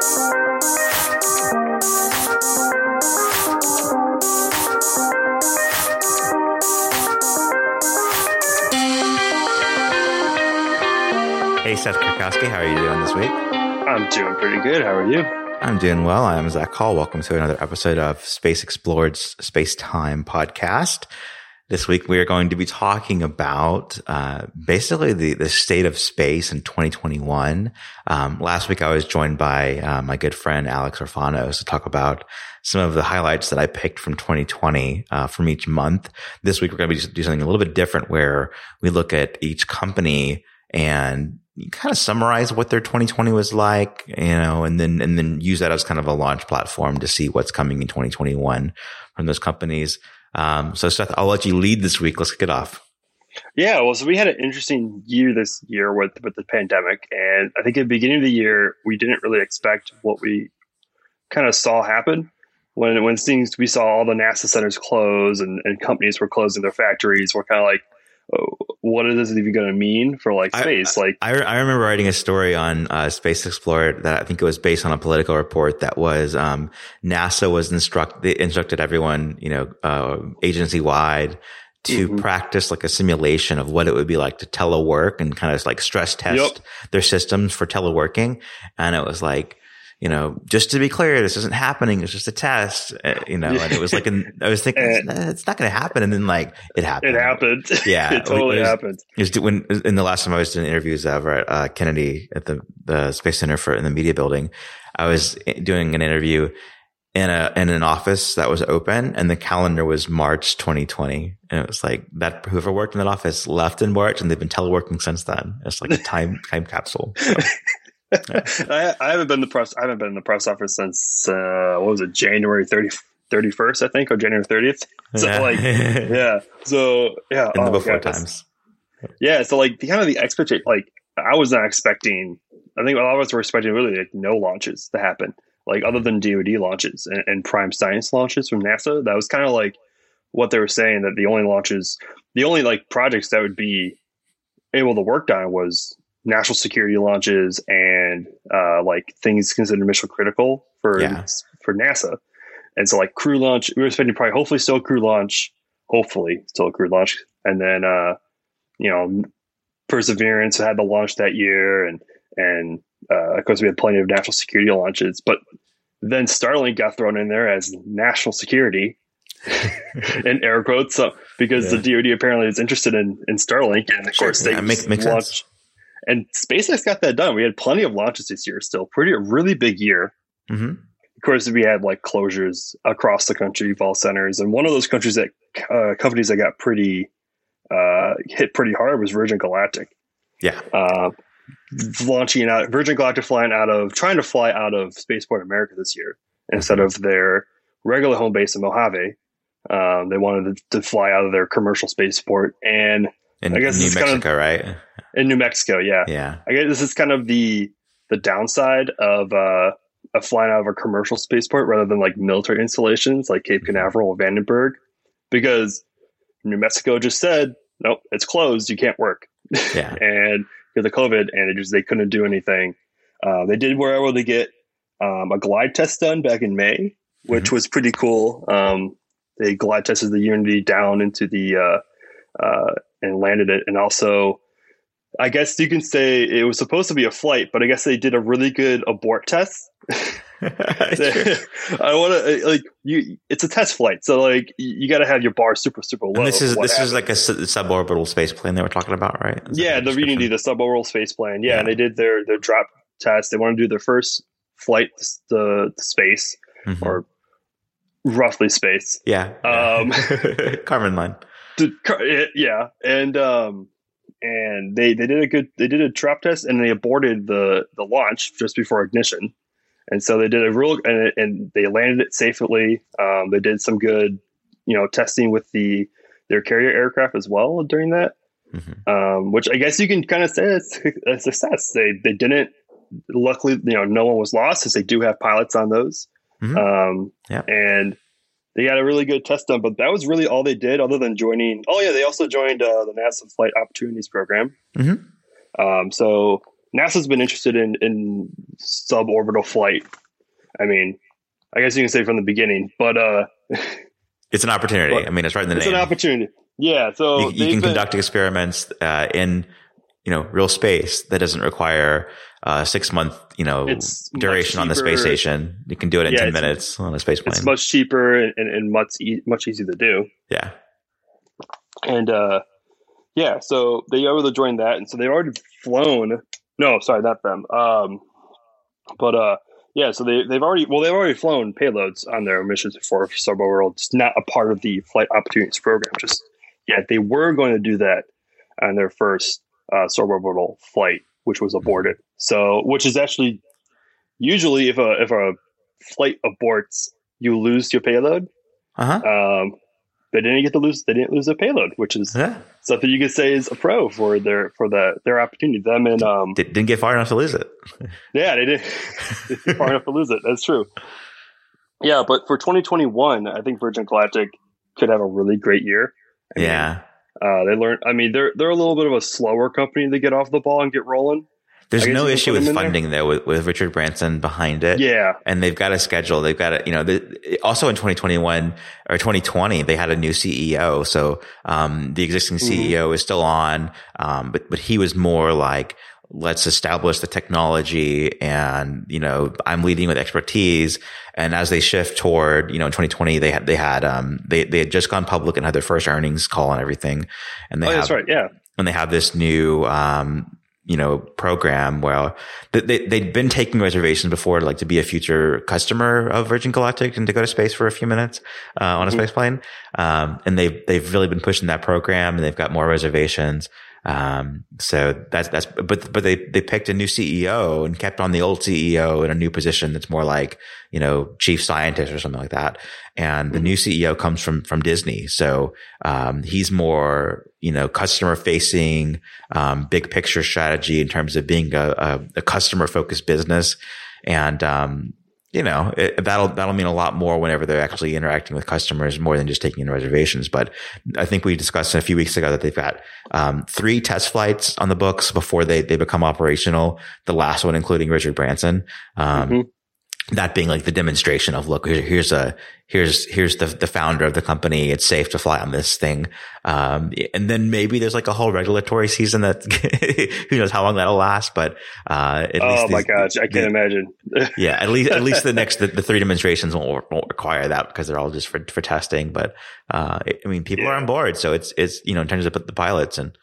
Hey, Seth Kurkowski, how are you doing this week? I'm doing pretty good. How are you? I'm doing well. I'm Zach Hall. Welcome to another episode of Space Explored's Space Time podcast. This week we are going to be talking about uh, basically the, the state of space in 2021. Um, last week I was joined by uh, my good friend Alex Orfanos to talk about some of the highlights that I picked from 2020 uh, from each month. This week we're going to be do something a little bit different where we look at each company and kind of summarize what their 2020 was like, you know, and then, and then use that as kind of a launch platform to see what's coming in 2021 from those companies. Um, so Seth, I'll let you lead this week. Let's kick it off. Yeah, well, so we had an interesting year this year with with the pandemic, and I think at the beginning of the year we didn't really expect what we kind of saw happen when when things we saw all the NASA centers close and, and companies were closing their factories. We're kind of like, what is this even going to mean for like space? I, like, I, I remember writing a story on uh, Space Explored that I think it was based on a Politico report that was um, NASA was instruct instructed everyone, you know, uh, agency wide to mm-hmm. practice like a simulation of what it would be like to telework and kind of like stress test yep. their systems for teleworking. And it was like, you know, just to be clear, this isn't happening. It's just a test, uh, you know, and it was like, an, I was thinking and it's not going to happen. And then like it happened. It happened. Yeah. it totally it was, happened. It was when, in the last time I was doing interviews over at uh, Kennedy at the, the Space Center for in the media building, I was doing an interview in a, in an office that was open and the calendar was March 2020. And it was like that whoever worked in that office left in March and they've been teleworking since then. It's like a time, time capsule. So. I, I, haven't been the press. I haven't been in the press office since uh, what was it, January 30, 31st, I think, or January thirtieth. So yeah. like, yeah. So yeah, in the oh, before God, times. Yeah. So like, the kind of the expectation, like, I was not expecting. I think a lot of us were expecting really like no launches to happen, like other than DoD launches and, and prime science launches from NASA. That was kind of like what they were saying that the only launches, the only like projects that would be able to work on was national security launches and uh, like things considered mission critical for yeah. for NASA. And so like crew launch, we were expecting probably hopefully still a crew launch, hopefully still a crew launch, and then uh, you know Perseverance had the launch that year, and and uh, of course we had plenty of national security launches, but then Starlink got thrown in there as national security. in air quotes, so, because yeah. the DoD apparently is interested in in Starlink, and of course they yeah, make, make launch, sense and SpaceX got that done. We had plenty of launches this year still. Pretty, a really big year. Mm-hmm. Of course, we had like closures across the country, fall centers. And one of those countries that uh, companies that got pretty uh, hit pretty hard was Virgin Galactic. Yeah. Uh, launching out, Virgin Galactic flying out of, trying to fly out of Spaceport America this year instead of their regular home base in Mojave. Um, they wanted to, to, fly out of their commercial spaceport. And in I guess New Mexico, kind of, right? In New Mexico, yeah, yeah. I guess this is kind of the the downside of uh, of flying out of a commercial spaceport rather than like military installations like Cape Canaveral or Vandenberg, because New Mexico just said, nope, it's closed. You can't work. Yeah, and because of COVID, and it just they couldn't do anything. Uh, they did were able to get um, a glide test done back in May, which mm-hmm. was pretty cool. Um, they glide tested the Unity down into the uh, uh, and landed it. And also, I guess you can say it was supposed to be a flight, but I guess they did a really good abort test. I want to like you. It's a test flight, so like you got to have your bar super super low. And this is this is like a suborbital space plane they were talking about, right? Is yeah, the Unity, the suborbital space plane. Yeah, yeah, and they did their their drop test. They want to do their first flight to, to space mm-hmm. or roughly space. Yeah, um, Kármán line yeah, and um, and they they did a good they did a trap test and they aborted the the launch just before ignition, and so they did a real and, and they landed it safely. Um, they did some good you know testing with the their carrier aircraft as well during that, mm-hmm. um, which I guess you can kind of say it's a success. They they didn't. Luckily, you know, no one was lost, as they do have pilots on those. Mm-hmm. Um, yeah, and they got a really good test done, but that was really all they did other than joining. Oh yeah, they also joined uh, the NASA Flight Opportunities Program. Mm-hmm. Um, so NASA's been interested in in suborbital flight. I mean, I guess you can say from the beginning, but uh, it's an opportunity. I mean, it's right in the it's name. It's an opportunity. Yeah, so you, you can been, conduct experiments uh, in you know real space that doesn't require uh, six month you know duration on the space station. You can do it in yeah, ten minutes on a space plane. It's much cheaper and, and much e- much easier to do. Yeah, and uh, yeah, so they are able to join that, and so they've already flown. No, sorry, not them. Um, but uh, yeah, so they they've already well they've already flown payloads on their missions before for suborbital. It's not a part of the flight opportunities program. Just yeah, they were going to do that on their first uh, suborbital flight, which was aborted. So, which is actually usually if a if a flight aborts, you lose your payload. Uh-huh. Um, they didn't get to lose. They didn't lose their payload, which is yeah. something you could say is a pro for their for the their opportunity. Them and um, didn't get far enough to lose it. yeah, they didn't far enough to lose it. That's true. Yeah, but for 2021, I think Virgin Galactic could have a really great year. I yeah, uh, they learn. I mean, they're they're a little bit of a slower company to get off the ball and get rolling. There's no issue with funding there. though with, with Richard Branson behind it. Yeah. And they've got a schedule. They've got a, you know, the, also in 2021 or 2020, they had a new CEO. So, um, the existing CEO mm-hmm. is still on. Um, but, but he was more like, let's establish the technology and, you know, I'm leading with expertise. And as they shift toward, you know, in 2020, they had, they had, um, they, they had just gone public and had their first earnings call and everything. And they oh, have, that's right. Yeah. And they have this new, um, you know, program where they, they'd been taking reservations before, like to be a future customer of Virgin Galactic and to go to space for a few minutes, uh, on a mm-hmm. space plane. Um, and they've, they've really been pushing that program and they've got more reservations. Um, so that's, that's, but, but they, they picked a new CEO and kept on the old CEO in a new position that's more like, you know, chief scientist or something like that. And the new CEO comes from, from Disney. So, um, he's more, you know, customer facing, um, big picture strategy in terms of being a, a, a customer focused business. And, um, you know, it, that'll, that'll mean a lot more whenever they're actually interacting with customers more than just taking in reservations. But I think we discussed a few weeks ago that they've got, um, three test flights on the books before they, they become operational. The last one, including Richard Branson. Um, mm-hmm that being like the demonstration of look here's a here's here's the the founder of the company. It's safe to fly on this thing. Um, and then maybe there's like a whole regulatory season that who knows how long that'll last but uh, oh my gosh. I can't the, imagine. Yeah at least at least the next the, the three demonstrations won't, won't, require that because they're all just for for testing but uh, i mean people yeah. are on board. So it's it's you know in terms of the pilots and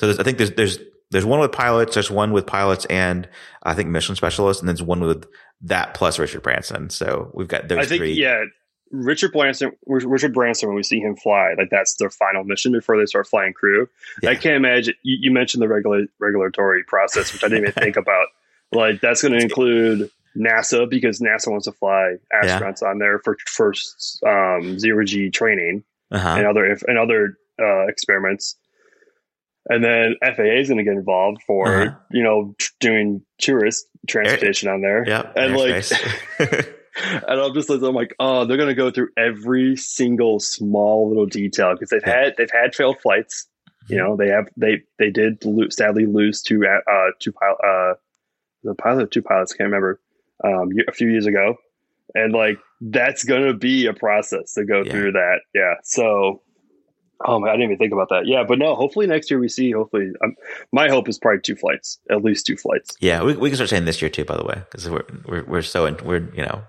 so there's i think there's there's there's one with pilots, there's one with pilots and I think mission specialists, and there's one with that plus Richard Branson. So we've got those I think, three. Yeah. Richard Branson, Richard Branson, when we see him fly, like that's their final mission before they start flying crew. Yeah. I can't imagine. You, you, mentioned the regular regulatory process, which I didn't even think about. Like that's going to include NASA because NASA wants to fly astronauts yeah. on there for first um, zero G training uh-huh. and other and other uh, experiments and then FAA is going to get involved for uh-huh. you know doing tourist transportation Air, on there. Yeah, and like, and I'm just like, I'm like, oh, they're going to go through every single small little detail because they've yeah. had they've had failed flights. You know, they have they they did sadly lose two uh two pilot uh the pilot two pilots can't remember um a few years ago, and like that's going to be a process to go yeah. through that. Yeah, so Oh man, I didn't even think about that. Yeah, but no. Hopefully next year we see. Hopefully, um, my hope is probably two flights, at least two flights. Yeah, we, we can start saying this year too. By the way, because we're, we're we're so in, we're you know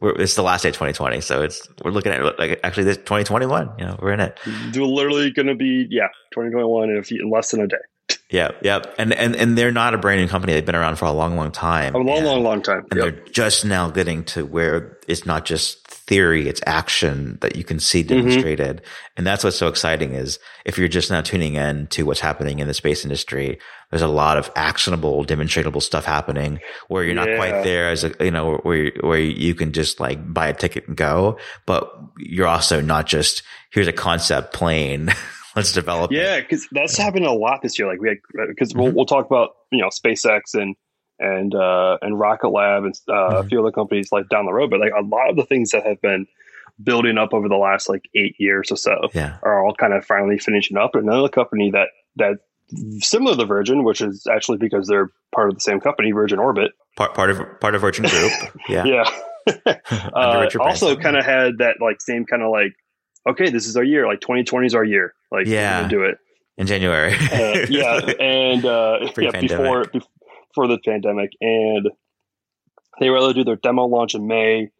we're it's the last day of 2020, so it's we're looking at like actually this 2021. You know, we're in it. We're literally going to be yeah 2021 in, a few, in less than a day. Yeah, yeah, and and and they're not a brand new company. They've been around for a long, long time. A long, and, long, long time. And yep. they're just now getting to where it's not just theory, it's action that you can see mm-hmm. demonstrated. Mm-hmm. And that's what's so exciting is if you're just now tuning in to what's happening in the space industry, there's a lot of actionable, demonstratable stuff happening where you're not yeah. quite there as a, you know, where, where you can just like buy a ticket and go, but you're also not just, here's a concept plane. Let's develop. Yeah. Cause that's yeah. happened a lot this year. Like we had, cause mm-hmm. we'll, we'll talk about, you know, SpaceX and, and uh, and Rocket Lab and uh, mm-hmm. a few other companies like down the road. But like a lot of the things that have been building up over the last like eight years or so yeah. are all kind of finally finishing up. And another company that that similar to Virgin, which is actually because they're part of the same company, Virgin Orbit. Part part of part of Virgin Group. Yeah. yeah. uh, also, kind of had that like same kind of like, okay, this is our year. Like 2020 is our year. Like, yeah, do it in January. uh, yeah, and uh, yeah, before before the pandemic, and they were able to do their demo launch in May,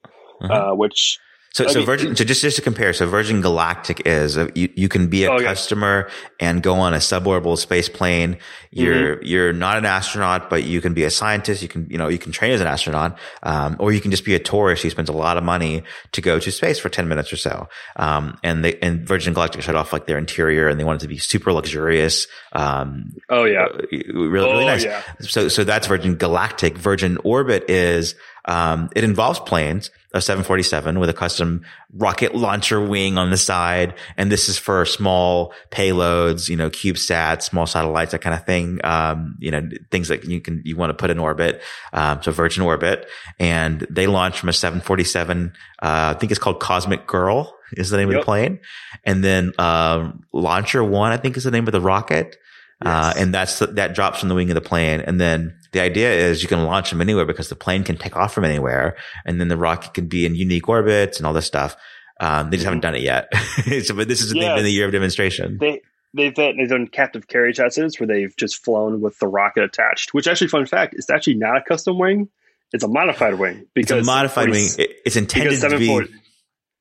uh-huh. uh, which so, I so mean, Virgin, so just, just to compare, so Virgin Galactic is uh, you, you can be a oh, customer yeah. and go on a suborbital space plane. You're, mm-hmm. you're not an astronaut, but you can be a scientist. You can, you know, you can train as an astronaut. Um, or you can just be a tourist who spends a lot of money to go to space for 10 minutes or so. Um, and they, and Virgin Galactic shut off like their interior and they wanted to be super luxurious. Um, oh yeah. Really, really oh, nice. Yeah. So, so that's Virgin Galactic. Virgin Orbit is, um, it involves planes, a 747 with a custom rocket launcher wing on the side. And this is for small payloads, you know, CubeSats, small satellites, that kind of thing. Um, you know, things that you can, you want to put in orbit. Um, so Virgin Orbit and they launched from a 747. Uh, I think it's called Cosmic Girl is the name yep. of the plane. And then, um, Launcher One, I think is the name of the rocket. Uh, and that's, that drops from the wing of the plane. And then the idea is you can launch them anywhere because the plane can take off from anywhere. And then the rocket can be in unique orbits and all this stuff. Um, they just haven't done it yet. so, but this is yeah, been the year of demonstration. They, they've, they've done captive carry tests where they've just flown with the rocket attached, which actually, fun fact, it's actually not a custom wing. It's a modified wing because it's a modified wing. It's intended to be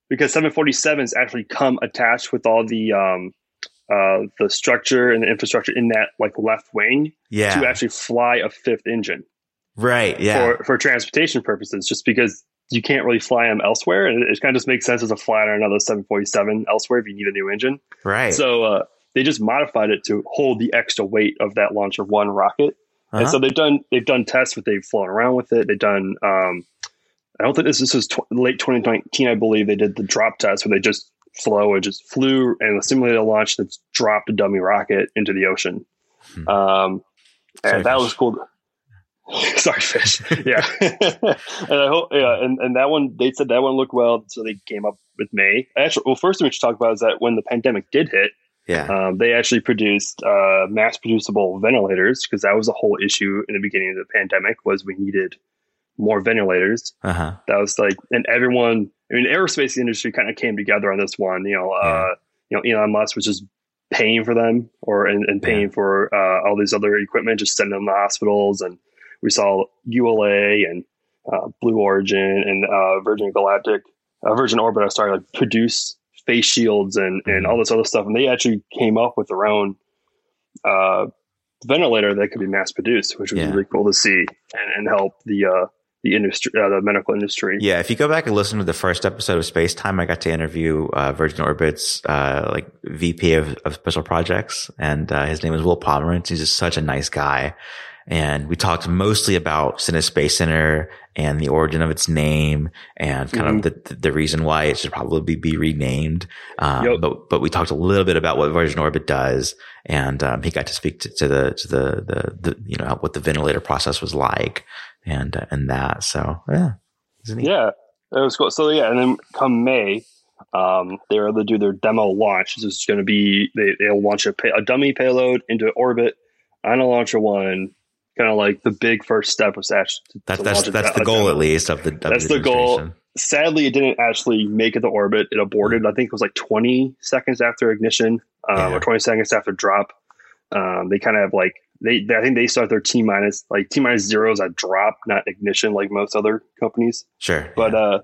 because 747s actually come attached with all the um, uh, the structure and the infrastructure in that like left wing yeah. to actually fly a fifth engine. Right. Yeah. For, for transportation purposes, just because you can't really fly them elsewhere. And it, kind of just makes sense as a fly on another 747 elsewhere if you need a new engine. Right. So, uh, they just modified it to hold the extra weight of that launcher one rocket. Uh-huh. And so they've done, they've done tests where they've flown around with it. They've done, um, I don't think this, this is tw- late 2019, I believe they did the drop test where they just flow and just flew and simulated a launch that's dropped a dummy rocket into the ocean. Hmm. Um, and Sorry, that fish. was cool. Sorry, fish. Yeah, and I hope. Yeah, and, and that one they said that one looked well, so they came up with May. Actually, well, first thing we should talk about is that when the pandemic did hit, yeah, um, they actually produced uh, mass producible ventilators because that was the whole issue in the beginning of the pandemic was we needed more ventilators. Uh-huh. That was like, and everyone, I mean, aerospace industry kind of came together on this one. You know, uh, yeah. uh, you know, Elon Musk was just paying for them or and, and paying yeah. for uh, all these other equipment, just sending them to hospitals. And we saw ULA and uh, Blue Origin and uh, Virgin Galactic, uh, Virgin Orbit, I started like produce face shields and and mm-hmm. all this other stuff. And they actually came up with their own ventilator that could be mass produced, which was yeah. really cool to see and, and help the uh, the industry, uh, the medical industry. Yeah, if you go back and listen to the first episode of Space Time, I got to interview uh, Virgin Orbit's uh, like VP of, of special projects, and uh, his name is Will Pomerantz. He's just such a nice guy, and we talked mostly about Stennis Space Center and the origin of its name, and kind mm-hmm. of the the reason why it should probably be renamed. Um, yep. But but we talked a little bit about what Virgin Orbit does, and um, he got to speak to, to the to the, the the you know what the ventilator process was like and uh, and that. So yeah, yeah, it was cool. So yeah, and then come May, um, they're able to do their demo launch. This is going to be they, they'll launch a, pay, a dummy payload into orbit on a launcher one. Kind of like the big first step was actually that, that's that's the goal at least of the of that's the, the goal. Sadly, it didn't actually make it to orbit. It aborted. I think it was like 20 seconds after ignition um, yeah. or 20 seconds after drop. Um, they kind of have like they, they I think they start their T minus like T minus zeros at drop, not ignition like most other companies. Sure. But yeah. uh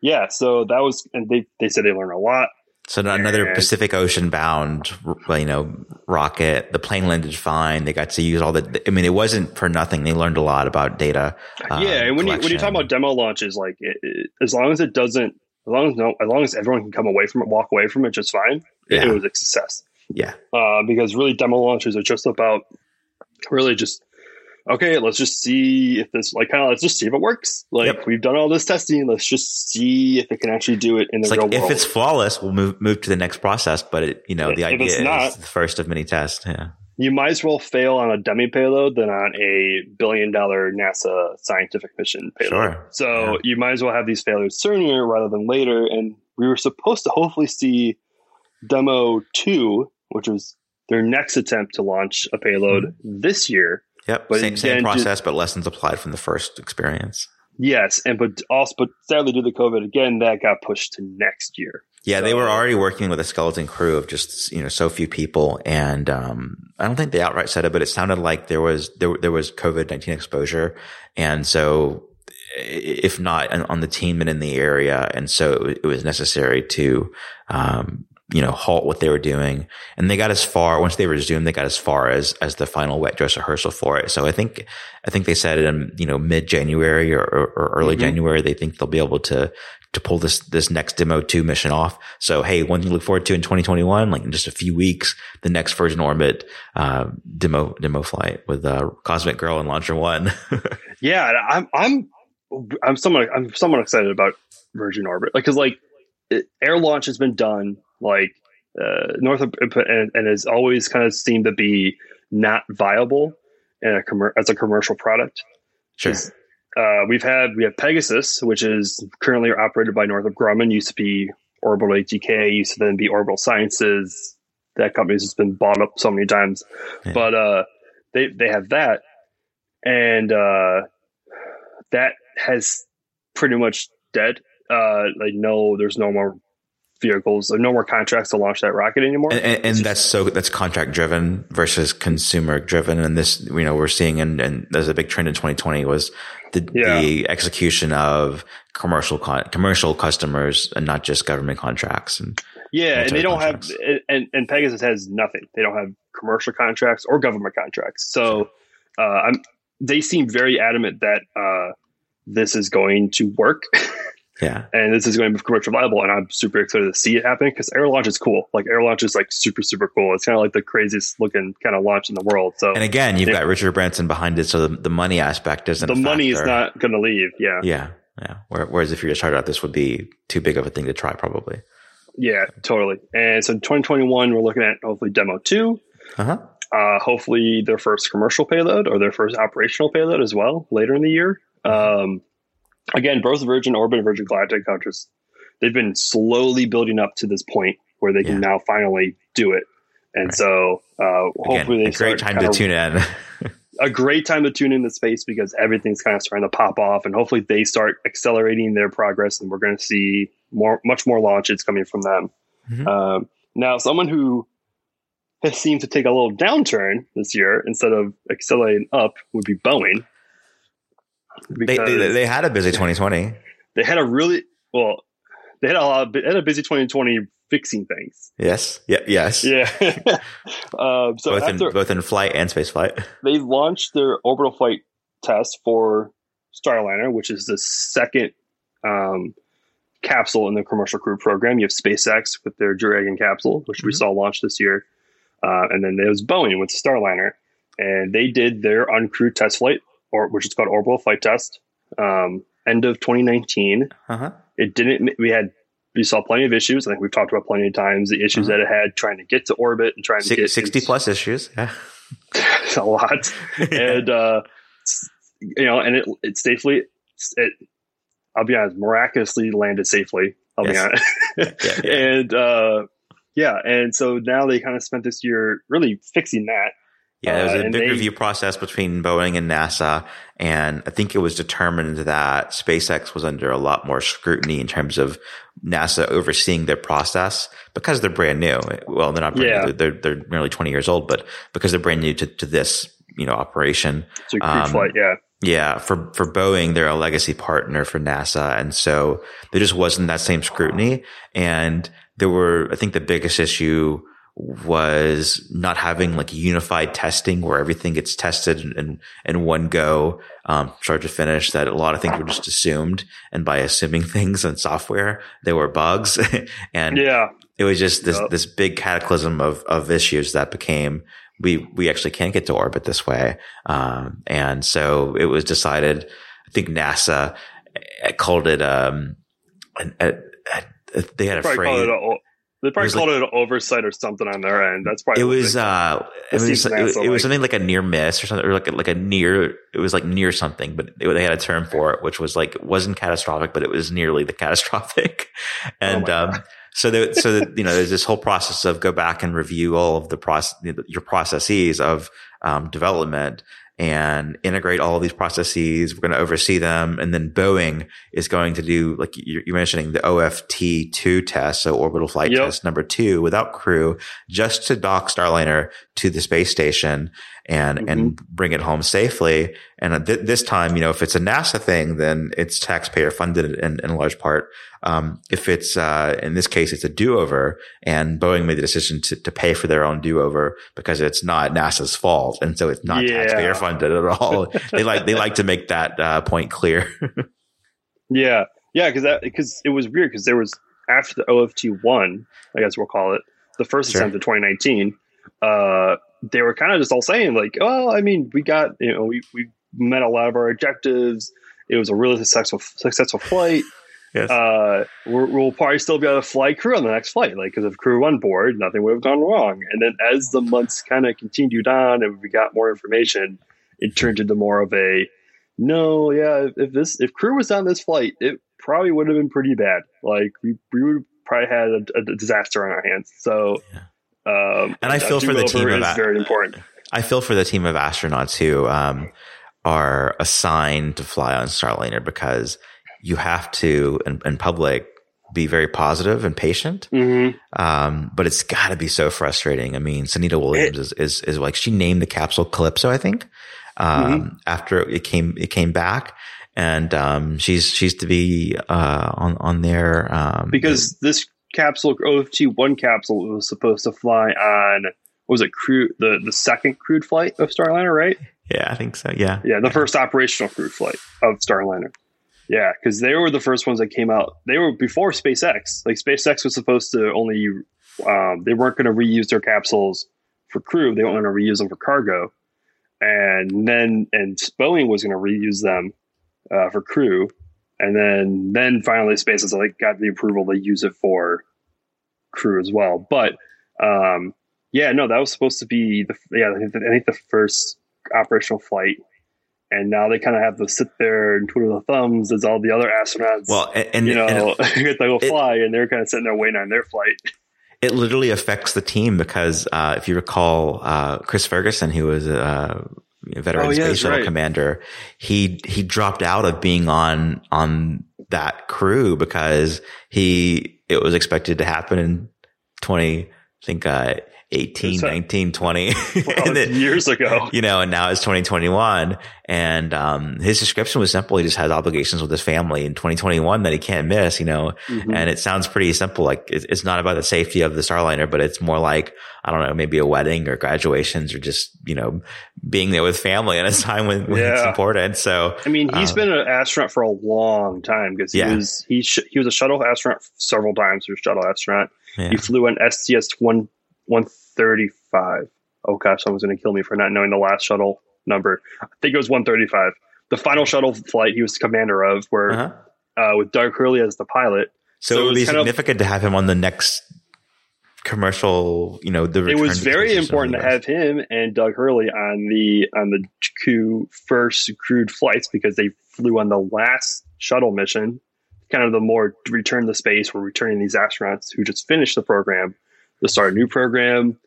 yeah, so that was and they they said they learned a lot. So another Pacific Ocean bound, you know, rocket. The plane landed fine. They got to use all the. I mean, it wasn't for nothing. They learned a lot about data. Uh, yeah, and when collection. you when you talk about demo launches, like it, it, as long as it doesn't, as long as no, as long as everyone can come away from it, walk away from it just fine, yeah. it, it was a success. Yeah, uh, because really demo launches are just about really just okay, let's just see if this like kind of let's just see if it works. Like yep. we've done all this testing, let's just see if it can actually do it in the it's real like, world. If it's flawless, we'll move move to the next process. But it, you know, the if idea not, the first of many tests. Yeah, you might as well fail on a dummy payload than on a billion dollar NASA scientific mission payload. Sure. So yeah. you might as well have these failures sooner rather than later. And we were supposed to hopefully see demo two, which was their next attempt to launch a payload mm-hmm. this year. Yep, but same, same process, just, but lessons applied from the first experience. Yes, and but also, but sadly, due to COVID, again, that got pushed to next year. Yeah, so, they were already working with a skeleton crew of just you know so few people, and um, I don't think they outright said it, but it sounded like there was there there was COVID nineteen exposure, and so if not on the team and in the area, and so it was necessary to um, you know, halt what they were doing. And they got as far, once they resumed, they got as far as, as the final wet dress rehearsal for it. So I think, I think they said it in, you know, mid January or, or, or, early mm-hmm. January. They think they'll be able to, to pull this, this next demo two mission off. So, hey, one thing to look forward to in 2021, like in just a few weeks, the next Virgin Orbit, uh, demo, demo flight with, uh, Cosmic Girl and Launcher One. yeah. I'm, I'm, I'm somewhat, I'm somewhat excited about Virgin Orbit. Like, cause like, it, air launch has been done like uh, Northrop and, and has always kind of seemed to be not viable in a com- as a commercial product. Sure. Uh, we've had we have Pegasus, which is currently operated by Northrop Grumman. Used to be Orbital ATK. Used to then be Orbital Sciences. That company's just been bought up so many times, yeah. but uh, they they have that, and uh, that has pretty much dead. Uh, like no, there's no more vehicles. There no more contracts to launch that rocket anymore. And, and, and that's so that's contract driven versus consumer driven. And this, you know, we're seeing, and, and there's a big trend in 2020 was the, yeah. the execution of commercial con- commercial customers and not just government contracts. And yeah, and they don't contracts. have, and, and Pegasus has nothing. They don't have commercial contracts or government contracts. So, uh, I'm, they seem very adamant that, uh, this is going to work. Yeah. And this is going to be commercial viable. And I'm super excited to see it happen because air launch is cool. Like air launch is like super, super cool. It's kind of like the craziest looking kind of launch in the world. So, and again, you've got Richard Branson behind it. So the, the money aspect isn't the money is not going to leave. Yeah. Yeah. Yeah. Whereas if you're just started out, this would be too big of a thing to try probably. Yeah, totally. And so 2021, we're looking at hopefully demo 2 uh-huh. Uh, hopefully their first commercial payload or their first operational payload as well later in the year. Mm-hmm. Um, again, both Virgin Orbit and Virgin Galactic have just they've been slowly building up to this point where they can now finally do it. And right. so uh, hopefully Again, they a great time to tune in. a great time to tune into space because everything's kind of starting to pop off, and hopefully they start accelerating their progress, and we're going to see more, much more launches coming from them. Mm-hmm. Um, now, someone who has seemed to take a little downturn this year instead of accelerating up would be Boeing. They, they, they had a busy 2020. They had a really well. They had a lot. Of, they had a busy 2020 fixing things. Yes. Yeah. Yes. Yeah. um, so both after, in both in flight and space flight, they launched their orbital flight test for Starliner, which is the second um, capsule in the commercial crew program. You have SpaceX with their Dragon capsule, which mm-hmm. we saw launch this year, uh, and then there was Boeing with Starliner, and they did their uncrewed test flight or which is called Orbital Flight Test, um, end of 2019. Uh-huh. It didn't. We had we saw plenty of issues. I think we've talked about plenty of times the issues uh-huh. that it had trying to get to orbit and trying to get 60 plus issues. Yeah, a lot. and uh, you know, and it it safely it. I'll be honest, miraculously landed safely. I'll yes. be honest. yeah, yeah. And uh, yeah, and so now they kind of spent this year really fixing that yeah, there was a uh, big they, review process between Boeing and NASA, and I think it was determined that SpaceX was under a lot more scrutiny in terms of NASA overseeing their process because they're brand new. Well, they're not brand yeah. new; they're they're nearly twenty years old, but because they're brand new to, to this you know operation, so um, flight, yeah. Yeah, for for Boeing, they're a legacy partner for NASA, and so there just wasn't that same scrutiny. And there were, I think, the biggest issue was not having like unified testing where everything gets tested in, in one go, um, start to finish that a lot of things were just assumed. And by assuming things in software, there were bugs. and yeah, it was just this, yep. this big cataclysm of, of issues that became, we, we actually can't get to orbit this way. Um, and so it was decided, I think NASA called it, um, a, a, a, they had a phrase. They probably called like, it an oversight or something on their end. That's probably it was. Uh, it was. It, it like. was something like a near miss or something, or like a, like a near. It was like near something, but it, they had a term for it, which was like wasn't catastrophic, but it was nearly the catastrophic. And oh um, so that, so that, you know, there's this whole process of go back and review all of the process, your processes of, um, development and integrate all of these processes. We're going to oversee them. And then Boeing is going to do, like you're mentioning the OFT two test. So orbital flight yep. test number two without crew just to dock Starliner to the space station and, mm-hmm. and bring it home safely. And th- this time, you know, if it's a NASA thing, then it's taxpayer funded in, in large part. Um, if it's, uh, in this case, it's a do over and Boeing made the decision to, to pay for their own do over because it's not NASA's fault. And so it's not yeah. taxpayer funded at all. they like, they like to make that, uh, point clear. yeah. Yeah. Cause that, cause it was weird because there was after the OFT one, I guess we'll call it the first sure. attempt of 2019, uh, they were kind of just all saying like, oh, I mean, we got, you know, we, we met a lot of our objectives. It was a really successful, successful flight. Yes. Uh, we will probably still be able to fly crew on the next flight, like because if crew on board, nothing would have gone wrong. And then as the months kind of continued on and we got more information, it turned into more of a no, yeah. If, if this if crew was on this flight, it probably would have been pretty bad. Like we we would probably had a, a disaster on our hands. So. Yeah um, and I feel for the team of very important. I feel for the team of astronauts who um, are assigned to fly on Starliner because you have to, in, in public, be very positive and patient. Mm-hmm. Um, but it's got to be so frustrating. I mean, Sunita Williams it, is, is, is like she named the capsule Calypso, I think, um, mm-hmm. after it came it came back, and um, she's she's to be uh, on on there um, because this capsule, OFT one capsule was supposed to fly on was it crew the the second crewed flight of Starliner, right? Yeah, I think so. Yeah, yeah, the first operational crewed flight of Starliner. Yeah, because they were the first ones that came out. They were before SpaceX. Like SpaceX was supposed to only, um, they weren't going to reuse their capsules for crew. They weren't going to reuse them for cargo, and then and Boeing was going to reuse them uh, for crew and then then finally SpaceX like got the approval to use it for crew as well. But um, yeah, no, that was supposed to be the yeah I think the, I think the first operational flight, and now they kind of have to sit there and twiddle the thumbs as all the other astronauts. Well, and, and you know and get to go fly, and they're kind of sitting there waiting on their flight. It literally affects the team because uh, if you recall, uh, Chris Ferguson, who was uh, veteran oh, space shuttle right. commander, he he dropped out of being on on that crew because he it was expected to happen in twenty I think uh, 18, 19, 20. Well, it, years ago. You know, and now it's 2021. And um, his description was simple. He just has obligations with his family in 2021 that he can't miss, you know. Mm-hmm. And it sounds pretty simple. Like it, it's not about the safety of the Starliner, but it's more like, I don't know, maybe a wedding or graduations or just, you know, being there with family at a time when, when yeah. it's important. So, I mean, he's um, been an astronaut for a long time because he yeah. was, he, sh- he was a shuttle astronaut several times. He was a shuttle astronaut. Yeah. He flew an STS one 135. Oh gosh, someone's going to kill me for not knowing the last shuttle number. I think it was 135. The final shuttle flight he was the commander of, where uh-huh. uh, with Doug Hurley as the pilot. So, so it would be significant of, to have him on the next commercial. You know, the it was very important to have him and Doug Hurley on the on the crew first crewed flights because they flew on the last shuttle mission, kind of the more return the space. We're returning these astronauts who just finished the program to start a new program.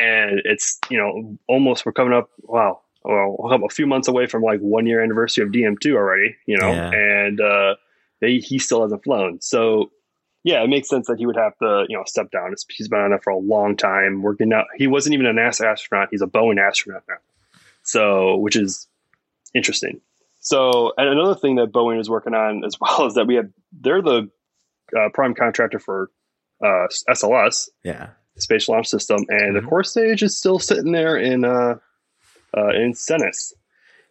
And it's, you know, almost we're coming up, wow, well, a few months away from like one year anniversary of DM2 already, you know, yeah. and uh, they, he still hasn't flown. So, yeah, it makes sense that he would have to, you know, step down. He's been on there for a long time working out. He wasn't even a NASA astronaut. He's a Boeing astronaut now. So, which is interesting. So, and another thing that Boeing is working on as well is that we have, they're the uh, prime contractor for uh, SLS, yeah, Space Launch System, and mm-hmm. the core stage is still sitting there in uh, uh, in Stennis.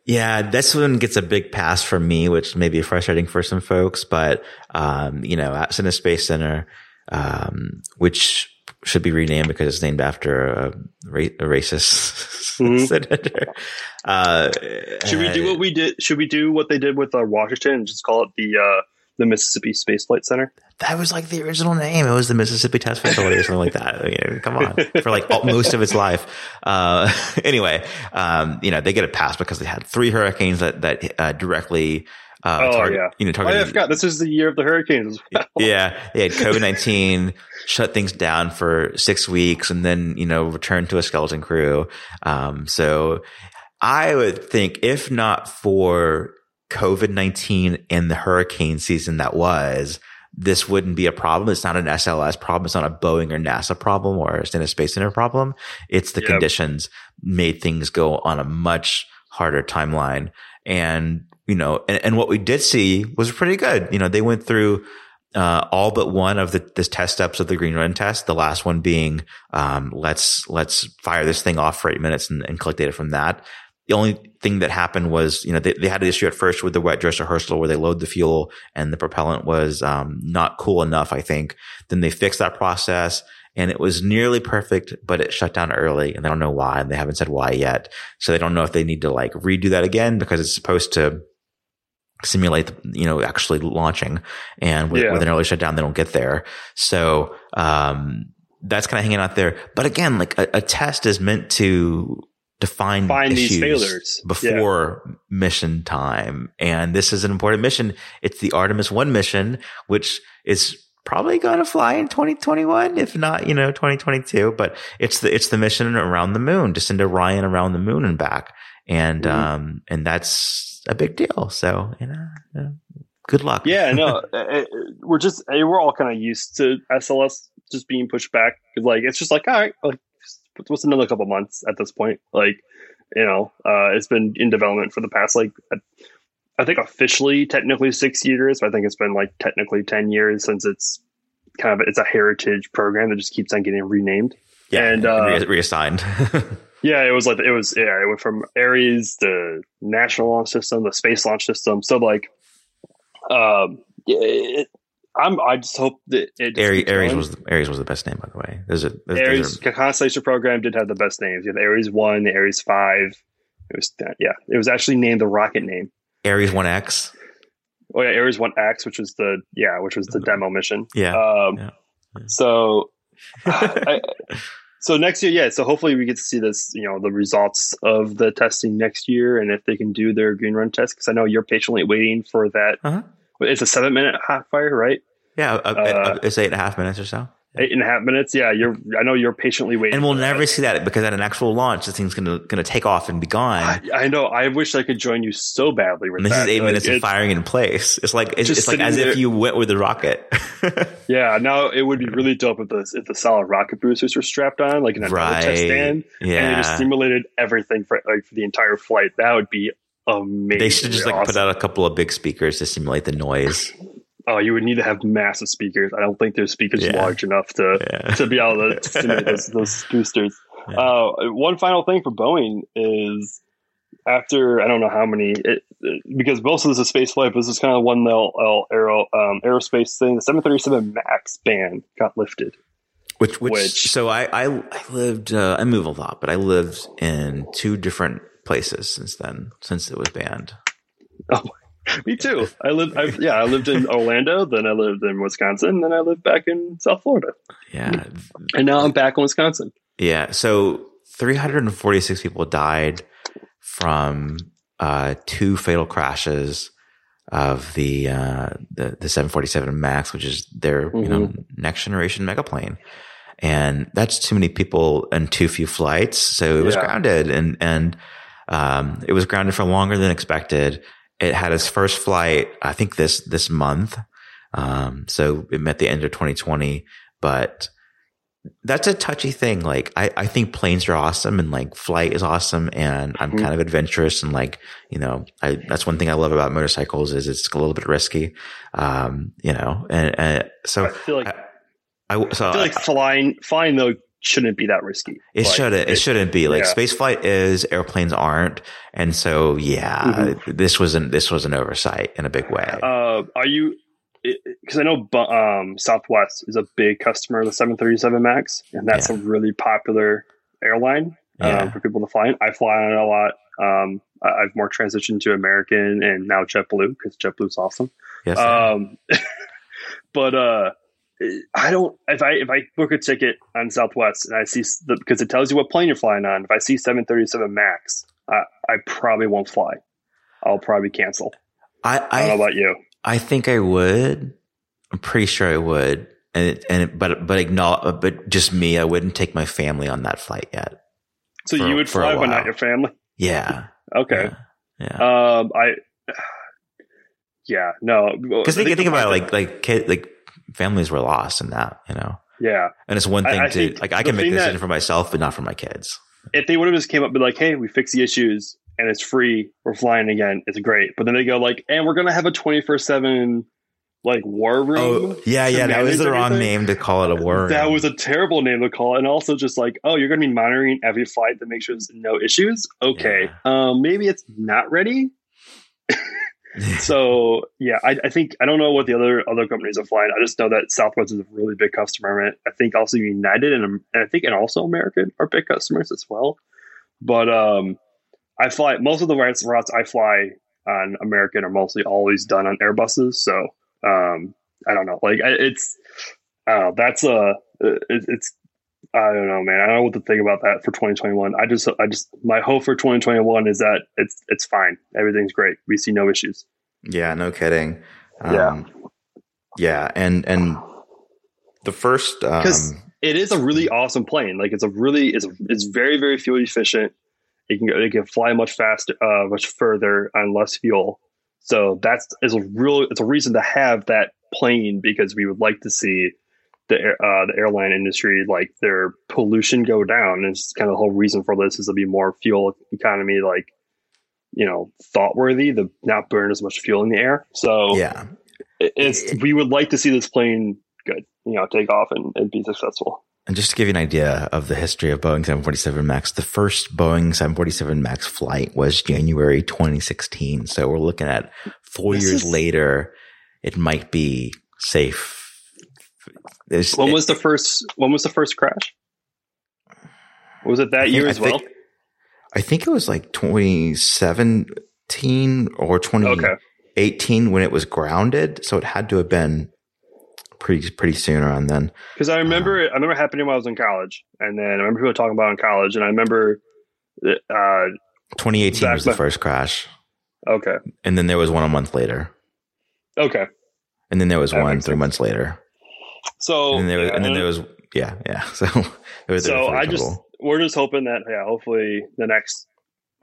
Yeah, this one gets a big pass from me, which may be frustrating for some folks. But um, you know, at Stennis Space Center, um, which should be renamed because it's named after a, ra- a racist mm-hmm. senator. Uh, should we do what we did? Should we do what they did with uh, Washington and just call it the uh, the Mississippi Space Flight Center? that was like the original name. It was the Mississippi Test Facility or something like that. You know, come on, for like all, most of its life. Uh, anyway, um, you know, they get a pass because they had three hurricanes that that uh, directly Uh, oh yeah, you know, oh, yeah, I forgot this is the year of the hurricanes. well. yeah, had COVID nineteen, shut things down for six weeks, and then you know returned to a skeleton crew. Um, so I would think, if not for COVID nineteen and the hurricane season that was, this wouldn't be a problem. It's not an SLS problem. It's not a Boeing or NASA problem or a Stennis Space Center problem. It's the Yep. conditions made things go on a much harder timeline. And, you know, and, and what we did see was pretty good. You know, they went through, uh, all but one of the, test steps of the green run test. The last one being, um, let's, let's fire this thing off for eight minutes and, and collect data from that. The only thing that happened was, you know, they, they had an issue at first with the wet dress rehearsal where they load the fuel and the propellant was, um, not cool enough, I think. Then they fixed that process and it was nearly perfect, but it shut down early and they don't know why and they haven't said why yet. So they don't know if they need to like redo that again because it's supposed to simulate, you know, actually launching and with, Yeah. with an early shutdown, they don't get there. So, um, that's kind of hanging out there. But again, like a, a test is meant to define Find these issues failures. before mission time. And this is an important mission. It's the Artemis 1 mission, which is probably going to fly in 2021, if not, you know, 2022. But it's the, it's the mission around the moon to send Orion around the moon and back. And, Mhm. um, and that's a big deal. So, you know, uh, good luck. yeah, no, uh, uh, we're just uh, we're all kind of used to SLS just being pushed back like it's just like all right, like what's another couple months at this point? Like you know, uh, it's been in development for the past like I- think officially technically six years, but I think it's been like technically ten years since it's kind of it's a heritage program that just keeps on getting renamed. yeah. and, uh, re- reassigned. Yeah, it was like it was yeah, it went from Ares, the national launch system, the space launch system. So like, um, it, I'm I just hope that it Ares, Ares was, the, Ares was the best name, by the way. There's a, there's, Ares there's a Constellation program did have the best names. You have Ares one, the Ares five. It was yeah, it was actually named the rocket name. Ares 1X. Oh yeah, Ares one X, which was the yeah, which was the demo mission. Yeah. Um, Yeah. so I, so next year, yeah. So hopefully we get to see this, you know, the results of the testing next year, and if they can do their green run test, because I know you're patiently waiting for that. Uh-huh. It's a seven minute hot fire, right? Yeah, uh, Uh, uh, it's eight and a half minutes or so. Eight and a half minutes. Yeah, you're. I know you're patiently waiting. And we'll never that. see that because at an actual launch, this thing's gonna gonna take off and be gone. I, I know. I wish I could join you so badly with and this that. is eight Like, minutes of firing in place. It's like it's, it's like as there- if you went with the rocket. Yeah, now it would be really dope if the if the solid rocket boosters were strapped on, like in a Right. test stand, and they just simulated everything for like for the entire flight. That would be amazing. they should just like awesome. put out a couple of big speakers to simulate the noise. Oh, you would need to have massive speakers. I don't think their speakers Yeah. large enough to Yeah. to be able to simulate those, those boosters. Yeah. Uh, one final thing for Boeing is after I don't know how many it, it- because most of this is space flight, but this is kind of one they'll, they'll aero um, aerospace thing. The 737 Max ban got lifted. Which, which, Which- so I, I, I lived, uh, I move a lot, but I lived in two different places since then, since it was banned. Me too. I lived. I've, yeah, I lived in Orlando, then I lived in Wisconsin, then I lived back in South Florida, Yeah. and now I'm back in Wisconsin. Yeah. So 346 people died from uh, two fatal crashes of the, uh, the the 747 Max, which is their you know next generation mega plane, and that's too many people and too few flights. So it was Yeah. grounded, and and um, it was grounded for longer than expected. It had its first flight, I think this this month. Um, so it met the end of 2020, but that's a touchy thing. Like I, I think planes are awesome and like flight is awesome and I'm Mhm. kind of adventurous and like, you know, I, that's one thing I love about motorcycles is it's a little bit risky. Um, you know, and, and so I feel like I, so I feel like flying flying though shouldn't be that risky. it Like, shouldn't. It, shouldn't be like yeah. space flight is, airplanes aren't, and so yeah, Mm-hmm. this was an this was an oversight in a big way. Uh, are you? Because I know um, Southwest is a big customer of the 737 Max, and that's Yeah. a really popular airline Yeah. um, for people to fly in. I fly on it a lot. Um, I- I've more transitioned to American and now JetBlue because JetBlue's awesome. yes, Um, but uh, I don't. If I if I book a ticket on Southwest and I see the, because it tells you what plane you're flying on. If I see 737 Max, I, I probably won't fly. I'll probably cancel. I, I don't know about you. I think I would. I'm pretty sure I would. And it, and it, but but acknowledge, but just me, I wouldn't take my family on that flight yet. So For- you would fly, but not your family. Yeah. Okay. Yeah. yeah. Um, I. Yeah. No. Because think, think about it, like like kid like families were lost in that, you know. yeah. And it's one thing I to like I can make that- decision for myself, but not for my kids. If they would have just came up and be like, "Hey, we fixed the issues and it's free. We're flying again. It's great." But then they go like, "And we're gonna have a twenty four seven like war room." Oh yeah, yeah. That was the wrong everything? name to call it a war. Room. That was a terrible name to call, it. and also just like, oh, you're going to be monitoring every flight to make sure there's no issues. Okay, um, maybe it's not ready. So yeah, I, I think I don't know what the other other companies are flying. I just know that Southwest is a really big customer. I think also United and, and I think and also American are big customers as well. But um, I fly most of the routes, routes I fly on American are mostly always done on Airbuses. So um, I don't know. Like I, it's uh, that's a it, it's I don't know, man. I don't know what to think about that for 2021. I just I just my hope for 2021 is that it's it's fine. Everything's great. We see no issues. yeah, no kidding. Yeah. Um, yeah, and and the first um, 'Cause- It is a really awesome plane. Like it's a really it's it's very very fuel efficient. It can go, it can fly much faster, uh, much further on less fuel. So that's is a real it's a reason to have that plane because we would like to see the air, uh, the airline industry like their pollution go down. And it's kind of the whole reason for this is to be more fuel economy like you know thought worthy to not burn as much fuel in the air. So yeah, it- it's we would like to see this plane good, you know, take off and, and be successful. And just to give you an idea of the history of Boeing 747 MAX, the first Boeing 747 MAX flight was January 2016. So we're looking at four This years is- later, it might be safe. There's, When was the first? When was the first crash? Was it that I think- year I as well? think- I think it was like 2017 or 2018 Okay, when it was grounded. So it had to have been pretty, pretty soon around then. because I remember I remember it happening when I was in college, and then I remember people talking about it in college, and I remember. Uh, 2018 was the first crash. okay, And then there was one a month later. okay. And then there was That one three sense. months later. So and then there was, yeah, and then there was, yeah, yeah. So, was so I just we're just hoping that yeah, hopefully the next.